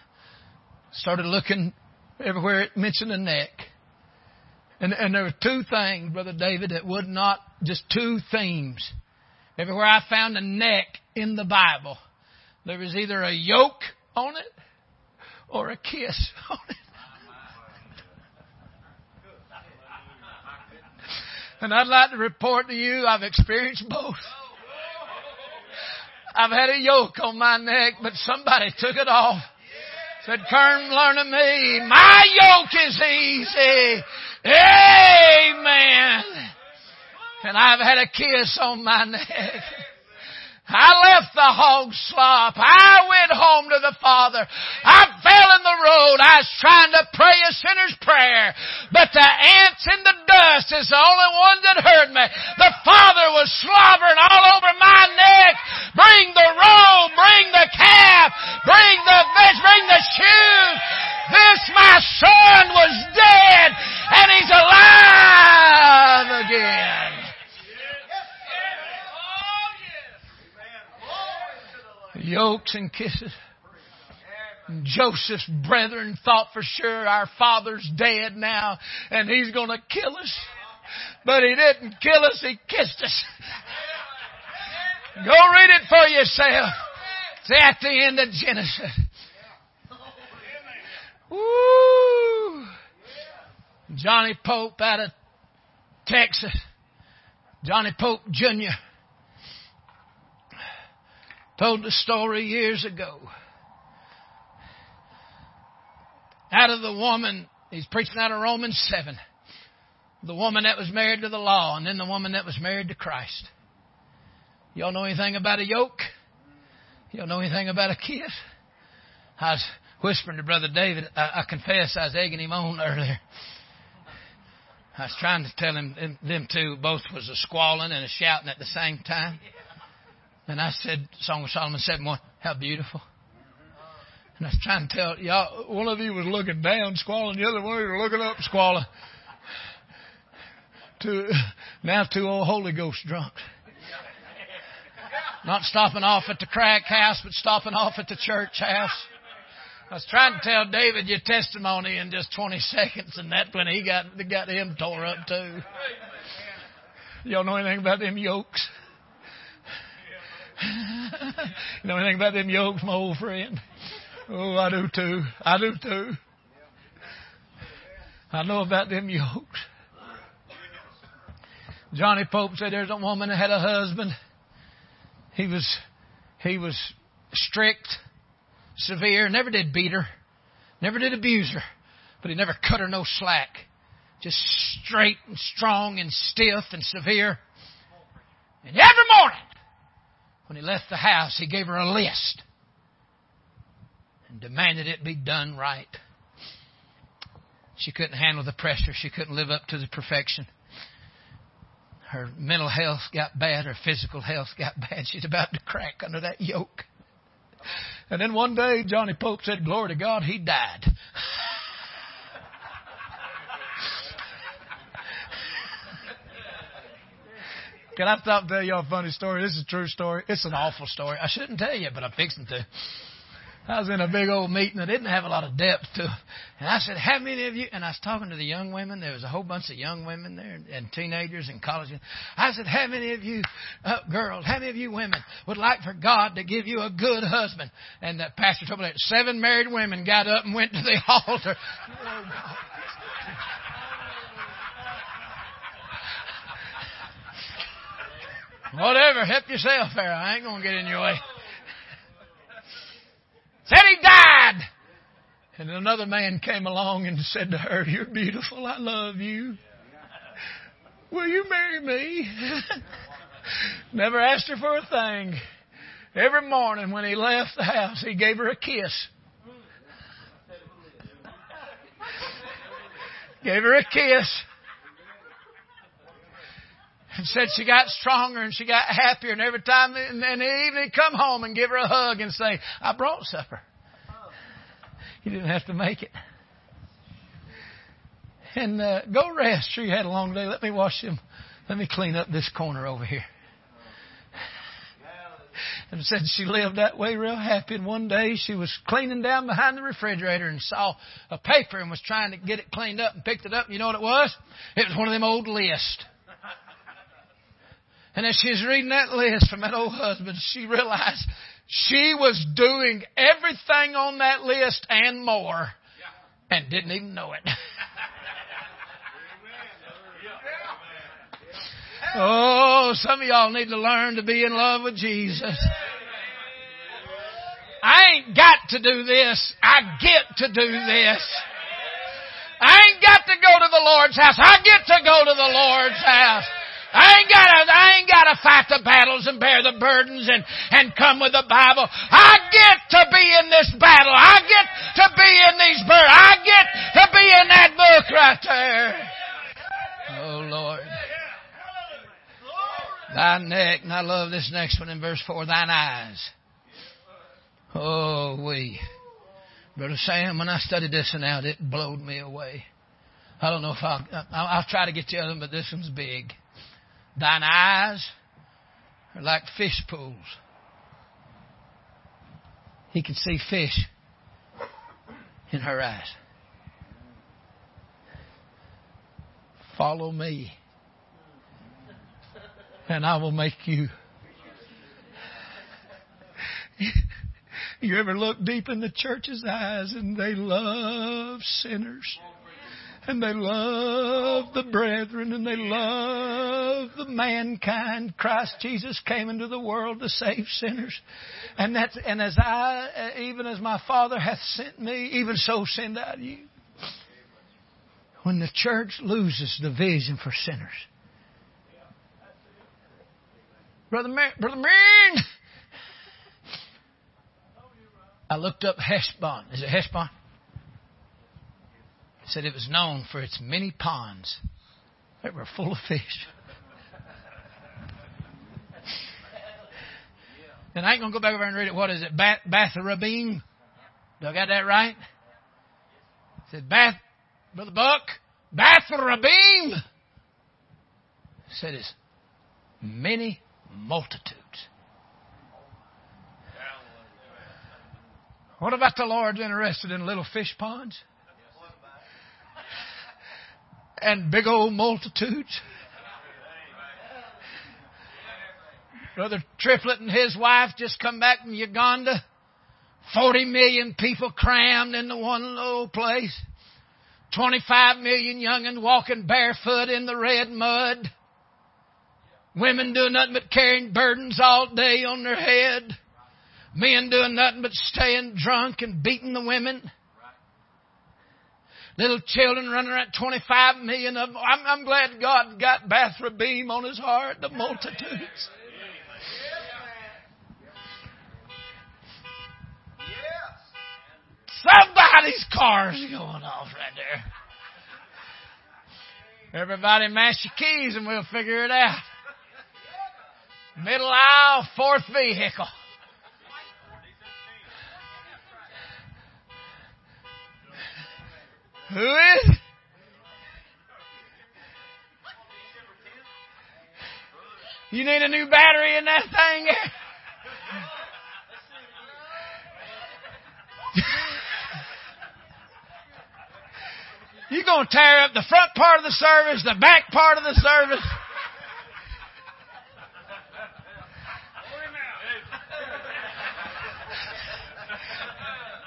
started looking everywhere it mentioned a neck. And, and there were two things, Brother David, that would not, just two themes. Everywhere I found a neck in the Bible, there was either a yoke on it or a kiss on it. And I'd like to report to you I've experienced both. I've had a yoke on my neck, but somebody took it off. Said, Kern, learn of me. My yoke is easy. Amen. And I've had a kiss on my neck. I left the hog slop. I went home to the Father. I fell in the road. I was trying to pray a sinner's prayer. But the ants in the dust is the only one that heard me. The Father was slobbering all over my neck. Bring the robe. Bring the calf. Bring the fish. Bring the shoes. This my son was dead and he's alive again. Yokes and kisses. Joseph's brethren thought for sure our father's dead now and he's going to kill us. But he didn't kill us, he kissed us. Go read it for yourself. It's at the end of Genesis. Woo! Johnny Pope out of Texas. Johnny Pope Jr told the story years ago. Out of the woman, he's preaching out of Romans 7. The woman that was married to the law, and then the woman that was married to Christ. Y'all know anything about a yoke? Y'all know anything about a kiss? I was whispering to Brother David, I, I confess I was egging him on earlier. I was trying to tell him, them two both was a squalling and a shouting at the same time. And I said, Song of Solomon 7 1, how beautiful. And I was trying to tell y'all, one of you was looking down, squalling, the other one was looking up, squalling. Two, now two old Holy Ghost drunks. Not stopping off at the crack house, but stopping off at the church house. I was trying to tell David your testimony in just 20 seconds, and that when he got, got him tore up too. Y'all know anything about them yokes? You know anything about them yokes, my old friend? Oh, I do too. I do too. I know about them yokes. Johnny Pope said there's a woman that had a husband. He was, he was strict, severe, never did beat her, never did abuse her, but he never cut her no slack. Just straight and strong and stiff and severe. And every morning, when he left the house, he gave her a list and demanded it be done right. She couldn't handle the pressure. She couldn't live up to the perfection. Her mental health got bad. Her physical health got bad. She's about to crack under that yoke. And then one day, Johnny Pope said, Glory to God, he died. Can I stop tell y'all a funny story? This is a true story. It's an awful story. I shouldn't tell you, but I'm fixing to. I was in a big old meeting that didn't have a lot of depth to it. And I said, how many of you, and I was talking to the young women, there was a whole bunch of young women there and teenagers and college. I said, how many of you uh, girls, how many of you women would like for God to give you a good husband? And the pastor told me that seven married women got up and went to the altar. Whatever, help yourself there. I ain't gonna get in your way. Said he died. And another man came along and said to her, You're beautiful. I love you. Will you marry me? Never asked her for a thing. Every morning when he left the house, he gave her a kiss. gave her a kiss and said she got stronger and she got happier. And every time in the evening, come home and give her a hug and say, I brought supper. You didn't have to make it. And uh, go rest. Sure, you had a long day. Let me wash him. Let me clean up this corner over here. And said she lived that way real happy. And one day she was cleaning down behind the refrigerator and saw a paper and was trying to get it cleaned up and picked it up. You know what it was? It was one of them old lists. And as she was reading that list from that old husband, she realized she was doing everything on that list and more and didn't even know it. oh, some of y'all need to learn to be in love with Jesus. I ain't got to do this. I get to do this. I ain't got to go to the Lord's house. I get to go to the Lord's house. I ain't gotta, I ain't gotta fight the battles and bear the burdens and, and come with the Bible. I get to be in this battle. I get to be in these burdens. I get to be in that book right there. Oh Lord. Thy neck, and I love this next one in verse 4, thine eyes. Oh, we. Brother Sam, when I studied this one out, it blowed me away. I don't know if I'll, I'll, I'll try to get the other one, but this one's big. Thine eyes are like fish pools. He can see fish in her eyes. Follow me, and I will make you. You ever look deep in the church's eyes and they love sinners? And they love the brethren and they love the mankind. Christ Jesus came into the world to save sinners. And that's, and as I, uh, even as my Father hath sent me, even so send I you. When the church loses the vision for sinners. Brother, Mar- Brother Marine! I looked up Heshbon. Is it Heshbon? Said it was known for its many ponds that were full of fish. and I ain't going to go back over and read it. What is it? Bath, Batharabim? Do I got that right? Said Bath, Brother Buck, Batharabim. Said it's many multitudes. What about the Lord's interested in little fish ponds? And big old multitudes. Brother Triplett and his wife just come back from Uganda. 40 million people crammed into one little place. 25 million young'uns walking barefoot in the red mud. Women doing nothing but carrying burdens all day on their head. Men doing nothing but staying drunk and beating the women. Little children running around, 25 million of them. I'm, I'm glad God got Bathrabbim on his heart, the multitudes. Somebody's car's going off right there. Everybody mash your keys and we'll figure it out. Middle aisle, fourth vehicle. Who is? You need a new battery in that thing? You're going to tear up the front part of the service, the back part of the service.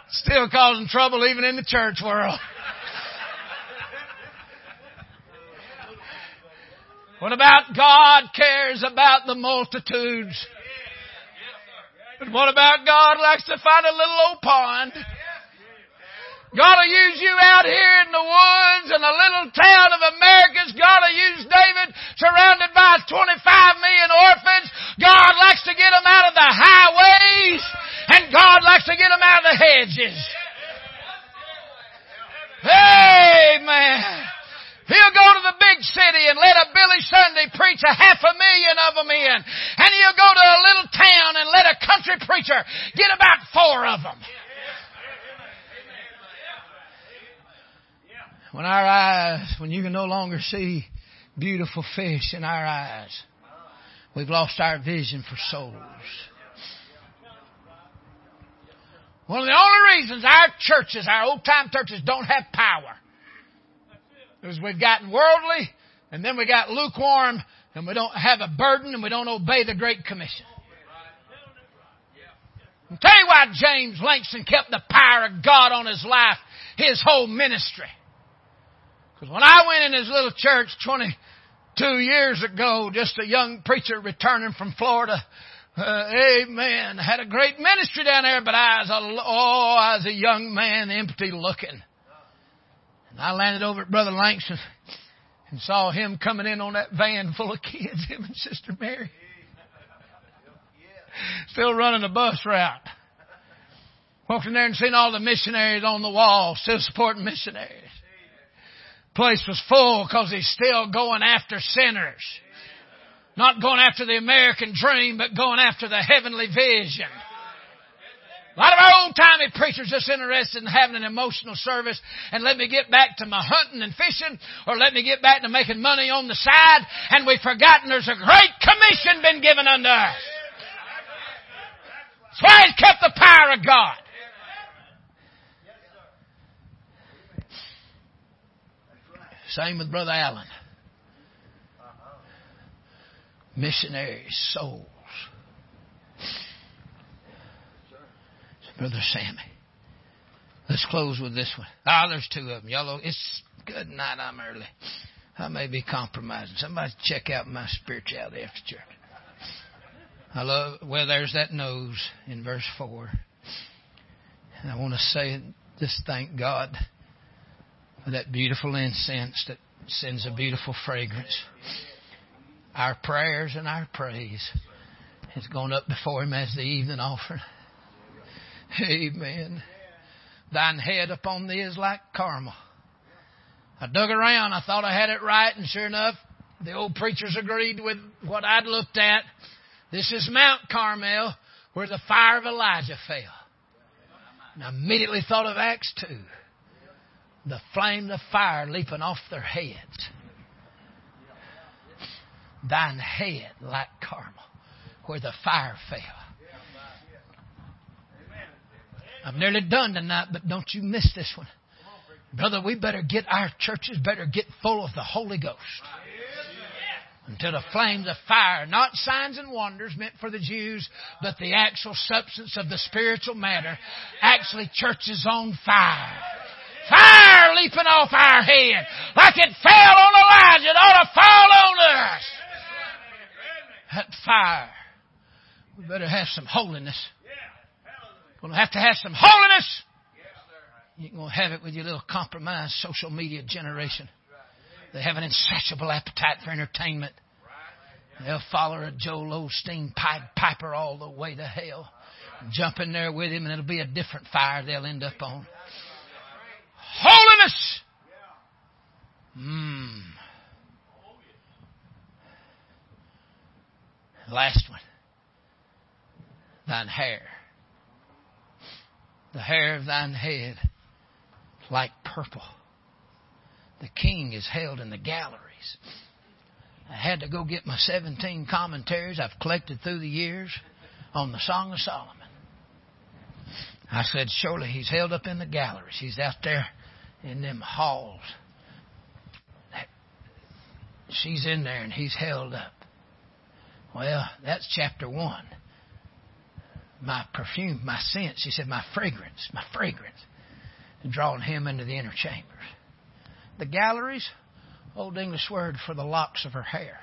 Still causing trouble even in the church world. What about God cares about the multitudes? But what about God likes to find a little old pond? God will use you out here in the woods in a little town of Americus. God will use David surrounded by 25 million orphans. God likes to get them out of the highways and God likes to get them out of the hedges. Amen. He'll go to the big city and let a Billy Sunday preach a half a million of them in. And he'll go to a little town and let a country preacher get about four of them. When our eyes, when you can no longer see beautiful fish in our eyes, we've lost our vision for souls. One of the only reasons our churches, our old time churches don't have power is we've gotten worldly and then we got lukewarm and we don't have a burden and we don't obey the Great Commission. I'll tell you why James Langston kept the power of God on his life, his whole ministry. Because when I went in his little church 22 years ago, just a young preacher returning from Florida, Uh, amen. Had a great ministry down there, but I was a, oh, I was a young man, empty looking. And I landed over at Brother Langston and saw him coming in on that van full of kids, him and Sister Mary. Still running the bus route. Walked in there and seen all the missionaries on the wall, still supporting missionaries. Place was full because he's still going after sinners. Not going after the American dream, but going after the heavenly vision. A lot of our old timey preachers just interested in having an emotional service and let me get back to my hunting and fishing or let me get back to making money on the side and we've forgotten there's a great commission been given unto us. That's why he's kept the power of God. Same with Brother Allen. Missionary souls. Brother Sammy. Let's close with this one. Ah, oh, there's two of them. Yellow. It's good night. I'm early. I may be compromising. Somebody check out my spirituality after church. I love, well, there's that nose in verse 4. And I want to say, just thank God for that beautiful incense that sends a beautiful fragrance. Our prayers and our praise has gone up before Him as the evening offering. Amen. Thine head upon thee is like Carmel. I dug around. I thought I had it right, and sure enough, the old preachers agreed with what I'd looked at. This is Mount Carmel, where the fire of Elijah fell. And I immediately thought of Acts 2. The flame the fire leaping off their heads. Thine head like Carmel, where the fire fell. I'm nearly done tonight, but don't you miss this one. Brother, we better get our churches better get full of the Holy Ghost. Until the flames of fire, not signs and wonders meant for the Jews, but the actual substance of the spiritual matter, actually churches on fire. Fire leaping off our head like it fell on Elijah. It ought to fall on us. That fire. We better have some holiness. Going to have to have some holiness. You're going to have it with your little compromised social media generation. They have an insatiable appetite for entertainment. They'll follow a Joel Osteen Pied Piper all the way to hell. Jump in there with him and it'll be a different fire they'll end up on. Holiness! Mmm. Last one. Thine hair the hair of thine head like purple. The king is held in the galleries. I had to go get my 17 commentaries I've collected through the years on the Song of Solomon. I said, surely he's held up in the galleries. He's out there in them halls. She's in there and he's held up. Well, that's chapter one my perfume, my scent. She said, my fragrance, my fragrance. And drawing him into the inner chambers. The galleries, old English word for the locks of her hair.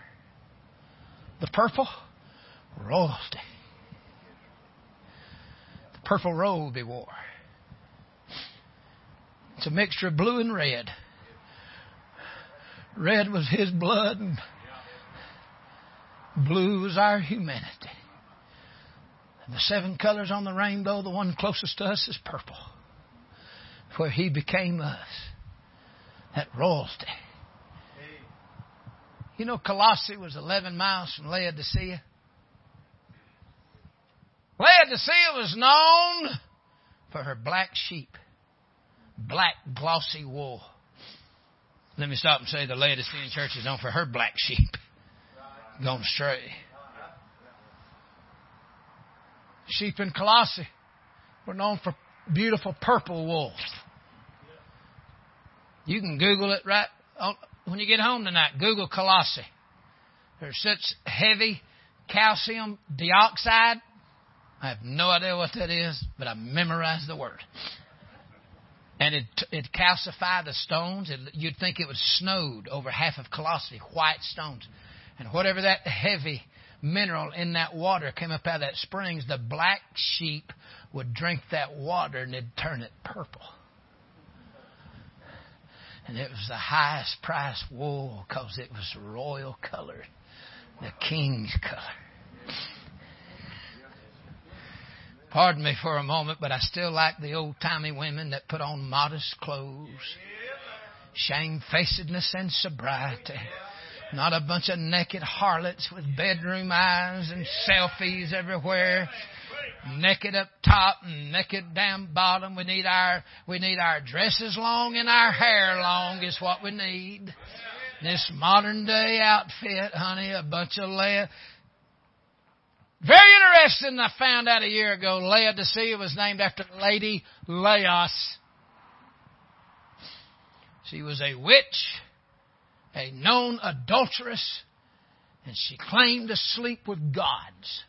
The purple, royalty. The purple robe he wore. It's a mixture of blue and red. Red was his blood and blue was our humanity. And the seven colors on the rainbow, the one closest to us is purple. Where he became us. That royalty. You know, Colossae was 11 miles from Laodicea. Laodicea was known for her black sheep, black glossy wool. Let me stop and say the Laodicean church is known for her black sheep gone astray sheep in Colossae were known for beautiful purple wool. You can Google it right when you get home tonight. Google Colossae. There's such heavy calcium dioxide. I have no idea what that is, but I memorized the word. And it it calcified the stones. It, you'd think it was snowed over half of Colossae, white stones, and whatever that heavy mineral in that water came up out of that springs, the black sheep would drink that water and it'd turn it purple. And it was the highest priced wool because it was royal color, the king's color. Pardon me for a moment, but I still like the old timey women that put on modest clothes, shamefacedness and sobriety. Not a bunch of naked harlots with bedroom eyes and selfies everywhere. Naked up top and naked down bottom. We need our, we need our dresses long and our hair long is what we need. This modern day outfit, honey, a bunch of lead. Very interesting, I found out a year ago, Laodicea was named after Lady Laos. She was a witch a known adulteress, and she claimed to sleep with gods,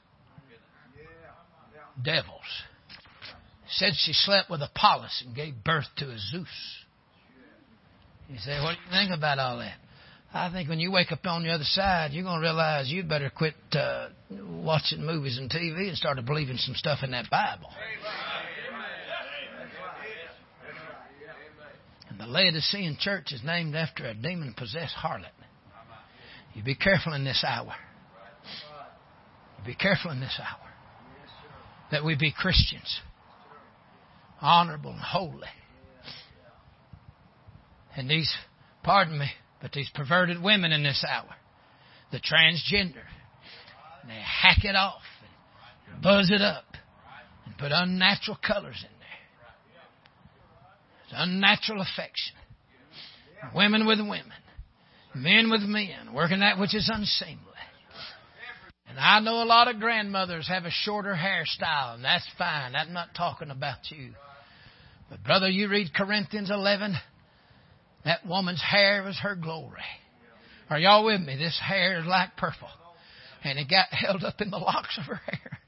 devils. Said she slept with Apollos and gave birth to a Zeus. You say, what do you think about all that? I think when you wake up on the other side, you're going to realize you'd better quit uh, watching movies and TV and start believing some stuff in that Bible. And the Laodicean church is named after a demon possessed harlot. You be careful in this hour. You be careful in this hour. That we be Christians, honorable and holy. And these, pardon me, but these perverted women in this hour, the transgender, they hack it off and buzz it up and put unnatural colors in unnatural affection. Women with women. Men with men. Working that which is unseemly. And I know a lot of grandmothers have a shorter hairstyle, and that's fine. I'm not talking about you. But brother, you read Corinthians 11, that woman's hair was her glory. Are y'all with me? This hair is like purple. And it got held up in the locks of her hair.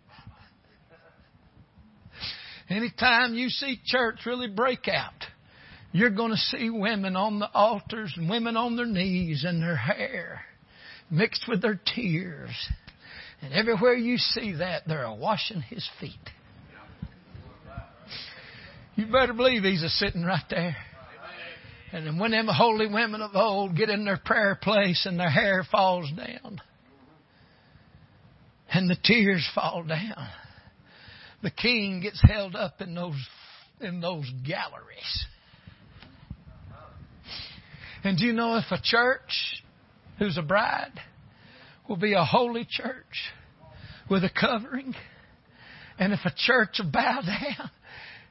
Anytime you see church really break out, you're going to see women on the altars and women on their knees and their hair mixed with their tears. And everywhere you see that, they're washing his feet. You better believe he's a sitting right there. And when them holy women of old get in their prayer place and their hair falls down and the tears fall down, the king gets held up in those in those galleries. And do you know if a church who's a bride will be a holy church with a covering, and if a church will bow down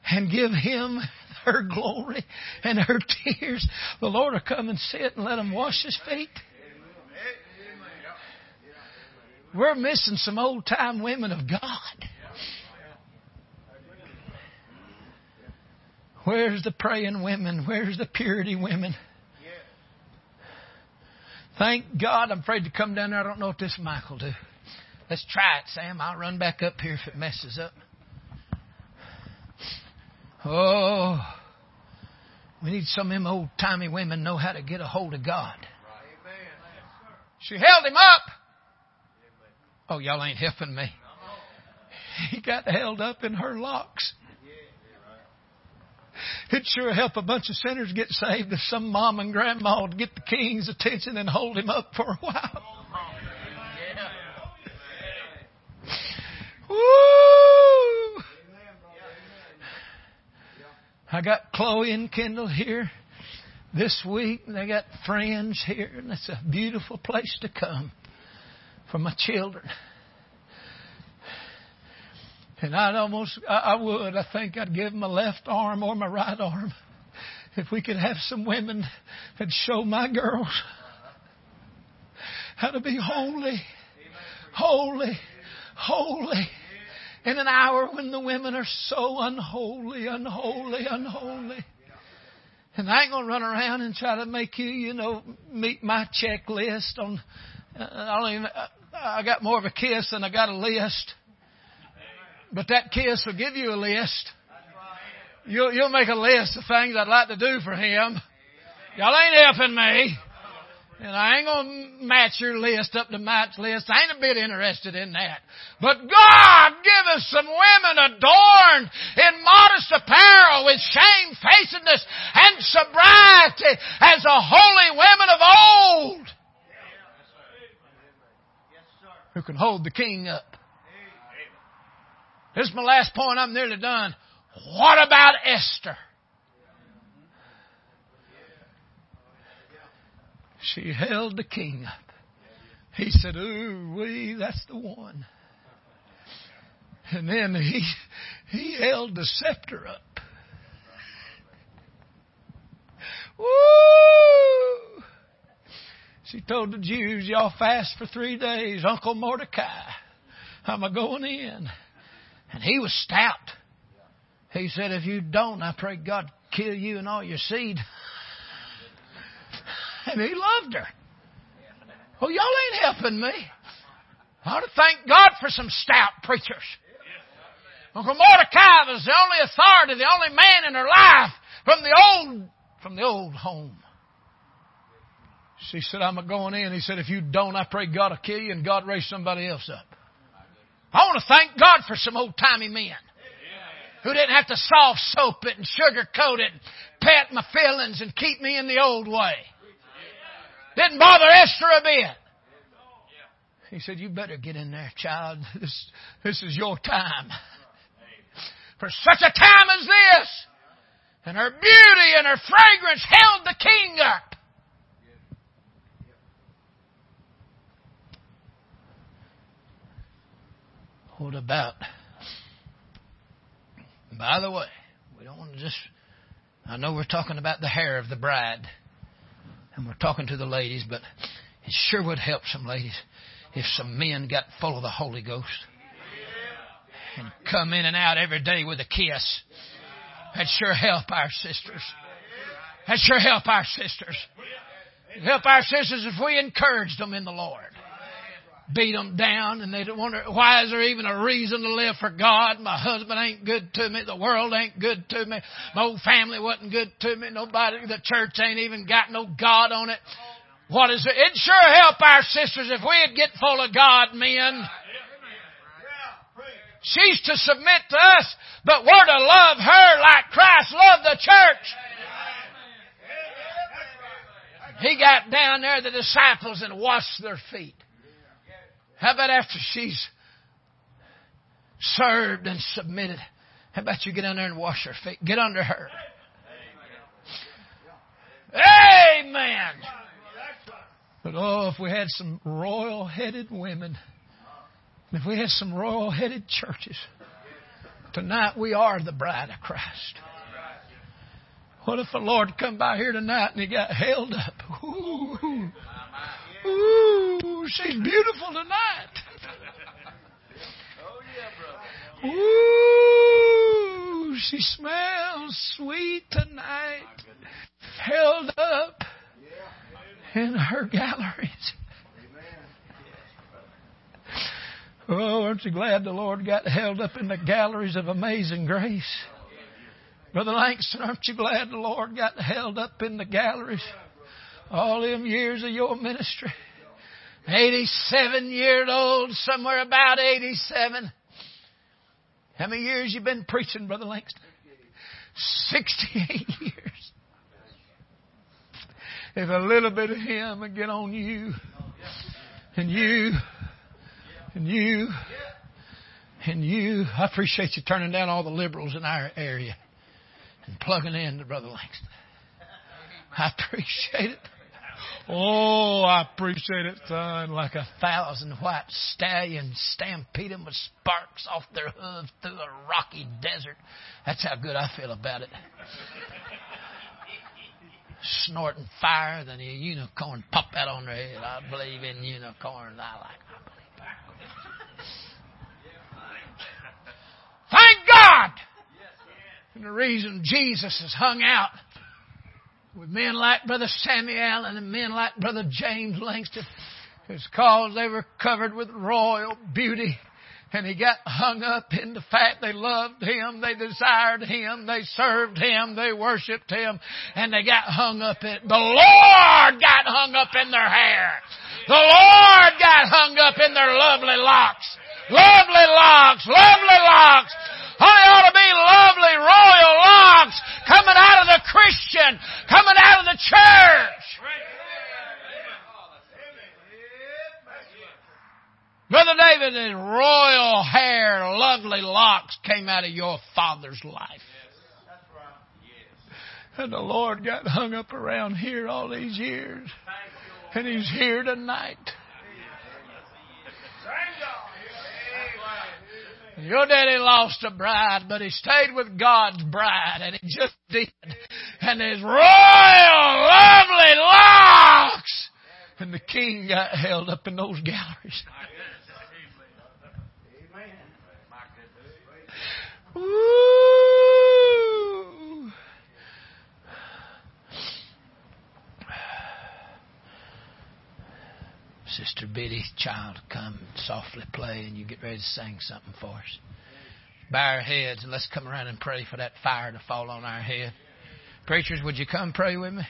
and give him her glory and her tears, the Lord will come and sit and let him wash his feet. We're missing some old time women of God. Where's the praying women? Where's the purity women? Thank God I'm afraid to come down there. I don't know what this mic will do. Let's try it, Sam. I'll run back up here if it messes up. Oh, we need some of them old timey women know how to get a hold of God. She held him up. Oh, y'all ain't helping me. He got held up in her locks. It'd sure help a bunch of sinners get saved if some mom and grandma would get the king's attention and hold him up for a while. Woo! I got Chloe and Kendall here this week. And they got friends here, and it's a beautiful place to come for my children. And I'd almost, I would, I think I'd give my left arm or my right arm if we could have some women that show my girls how to be holy, holy, holy. In an hour when the women are so unholy, unholy, unholy. And I ain't gonna run around and try to make you, you know, meet my checklist on. Uh, I don't even. I got more of a kiss than I got a list. But that kiss will give you a list. You'll, you'll make a list of things I'd like to do for him. Y'all ain't helping me. And I ain't gonna match your list up to Mike's list. I ain't a bit interested in that. But God give us some women adorned in modest apparel with shamefacedness and sobriety as the holy women of old. Who can hold the king up. This is my last point. I'm nearly done. What about Esther? She held the king up. He said, Ooh, wee, that's the one. And then he, he held the scepter up. Woo! She told the Jews, y'all fast for three days. Uncle Mordecai, I'm a going in. And he was stout. He said, if you don't, I pray God kill you and all your seed. And he loved her. Well, y'all ain't helping me. I ought to thank God for some stout preachers. Uncle Mordecai was the only authority, the only man in her life from the old, from the old home. She said, I'm a going in. He said, if you don't, I pray God will kill you and God raise somebody else up. I want to thank God for some old timey men who didn't have to soft soap it and sugarcoat it and pet my feelings and keep me in the old way. Didn't bother Esther a bit. He said, You better get in there, child. This, this is your time. For such a time as this. And her beauty and her fragrance held the king up. What about? By the way, we don't want to just. I know we're talking about the hair of the bride and we're talking to the ladies, but it sure would help some ladies if some men got full of the Holy Ghost and come in and out every day with a kiss. That'd sure help our sisters. That'd sure help our sisters. It'd help our sisters if we encouraged them in the Lord. Beat them down and they'd wonder, why is there even a reason to live for God? My husband ain't good to me. The world ain't good to me. My old family wasn't good to me. Nobody, the church ain't even got no God on it. What is it? It'd sure help our sisters if we'd get full of God, men. She's to submit to us, but we're to love her like Christ loved the church. He got down there, the disciples, and washed their feet. How about after she's served and submitted? How about you get under and wash her feet? Get under her. Amen. But oh, if we had some royal headed women, if we had some royal headed churches, tonight we are the bride of Christ. What if the Lord come by here tonight and he got held up? Ooh. Ooh, she's beautiful tonight. Oh, yeah, brother. Ooh, she smells sweet tonight. Held up in her galleries. Oh, aren't you glad the Lord got held up in the galleries of amazing grace? Brother Langston, aren't you glad the Lord got held up in the galleries? All them years of your ministry. 87 years old, somewhere about 87. How many years you been preaching, Brother Langston? 68 years. If a little bit of Him would get on you, and you, and you, and you, I appreciate you turning down all the liberals in our area and plugging in to Brother Langston. I appreciate it. Oh, I appreciate it, son. Like a thousand white stallions stampeding with sparks off their hooves through a rocky desert. That's how good I feel about it. Snorting fire, then a unicorn pop out on their head. I believe in unicorns. I like. I believe. Thank God. And the reason Jesus is hung out with men like Brother Samuel and men like Brother James Langston. It's because they were covered with royal beauty And he got hung up in the fact they loved him, they desired him, they served him, they worshiped him, and they got hung up in, the Lord got hung up in their hair. The Lord got hung up in their lovely locks. Lovely locks, lovely locks. I ought to be lovely royal locks coming out of the Christian, coming out of the church. Brother David, his royal hair, lovely locks came out of your father's life. And the Lord got hung up around here all these years. And He's here tonight. Your daddy lost a bride, but he stayed with God's bride, and he just did. And his royal, lovely locks! And the king got held up in those galleries. Woo! Sister Biddy, child, come softly play and you get ready to sing something for us. Bow our heads and let's come around and pray for that fire to fall on our head. Preachers, would you come pray with me?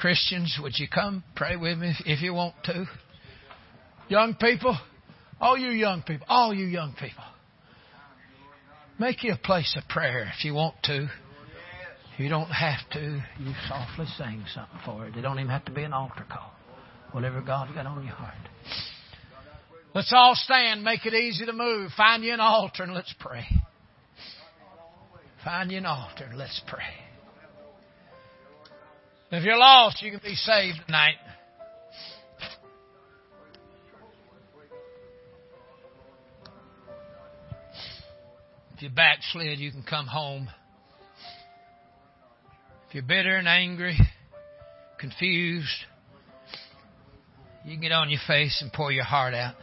Christians, would you come pray with me if you want to? Young people, all you young people, all you young people, make you a place of prayer if you want to. You don't have to. You softly sing something for it. It don't even have to be an altar call. Whatever God's got on your heart. Let's all stand. Make it easy to move. Find you an altar and let's pray. Find you an altar and let's pray. If you're lost, you can be saved tonight. If you're backslid, you can come home. If you're bitter and angry, confused, you can get on your face and pour your heart out.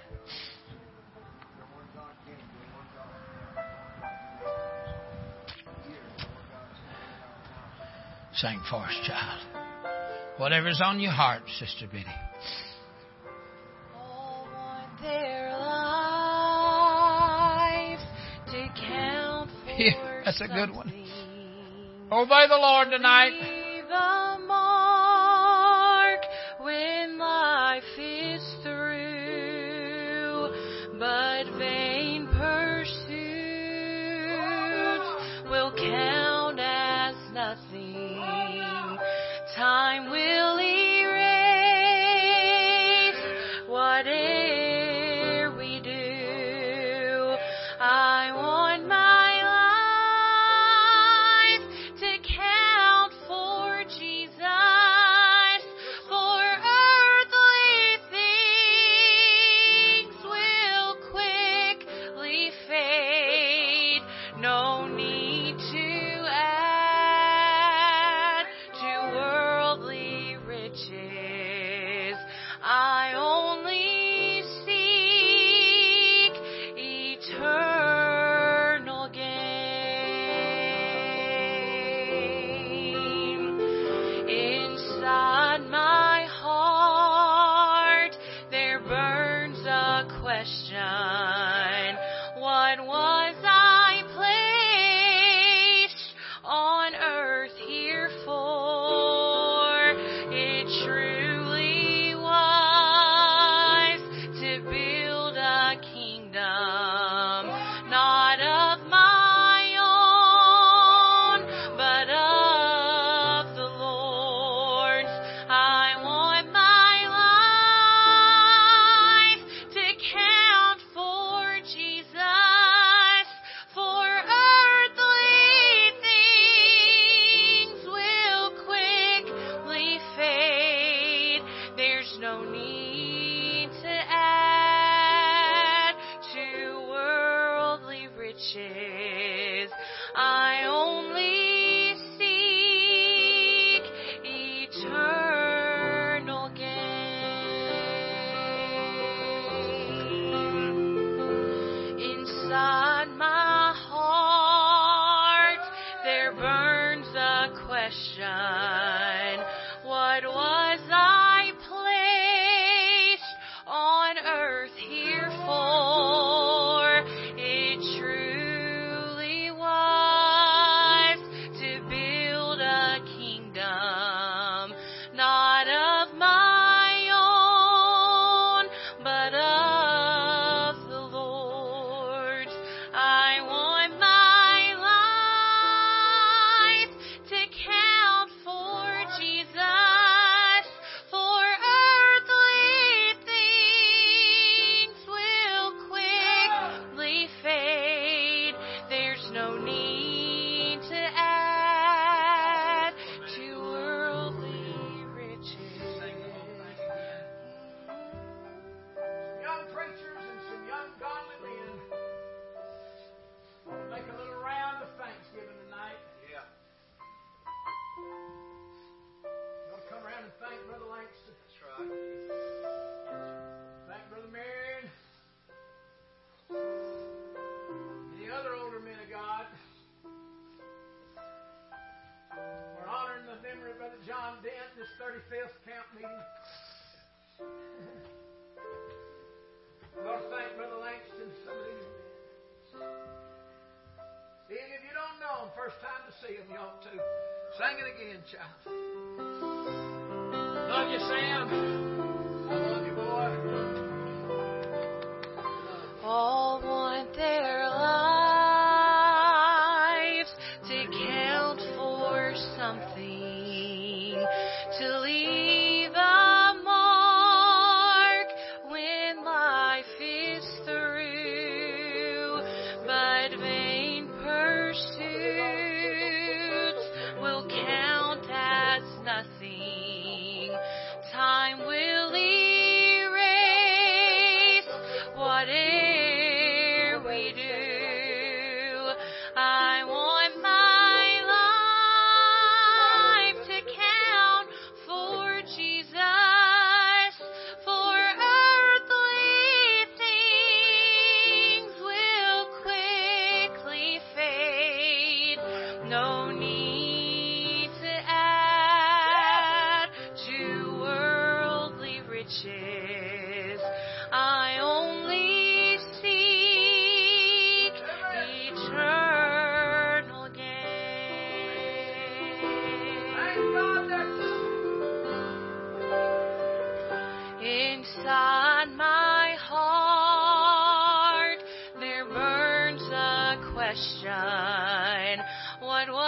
Sing for us, child. Whatever's on your heart, Sister Biddy. Their lives to count for Yeah, that's a good one. Obey the Lord tonight.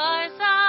Was I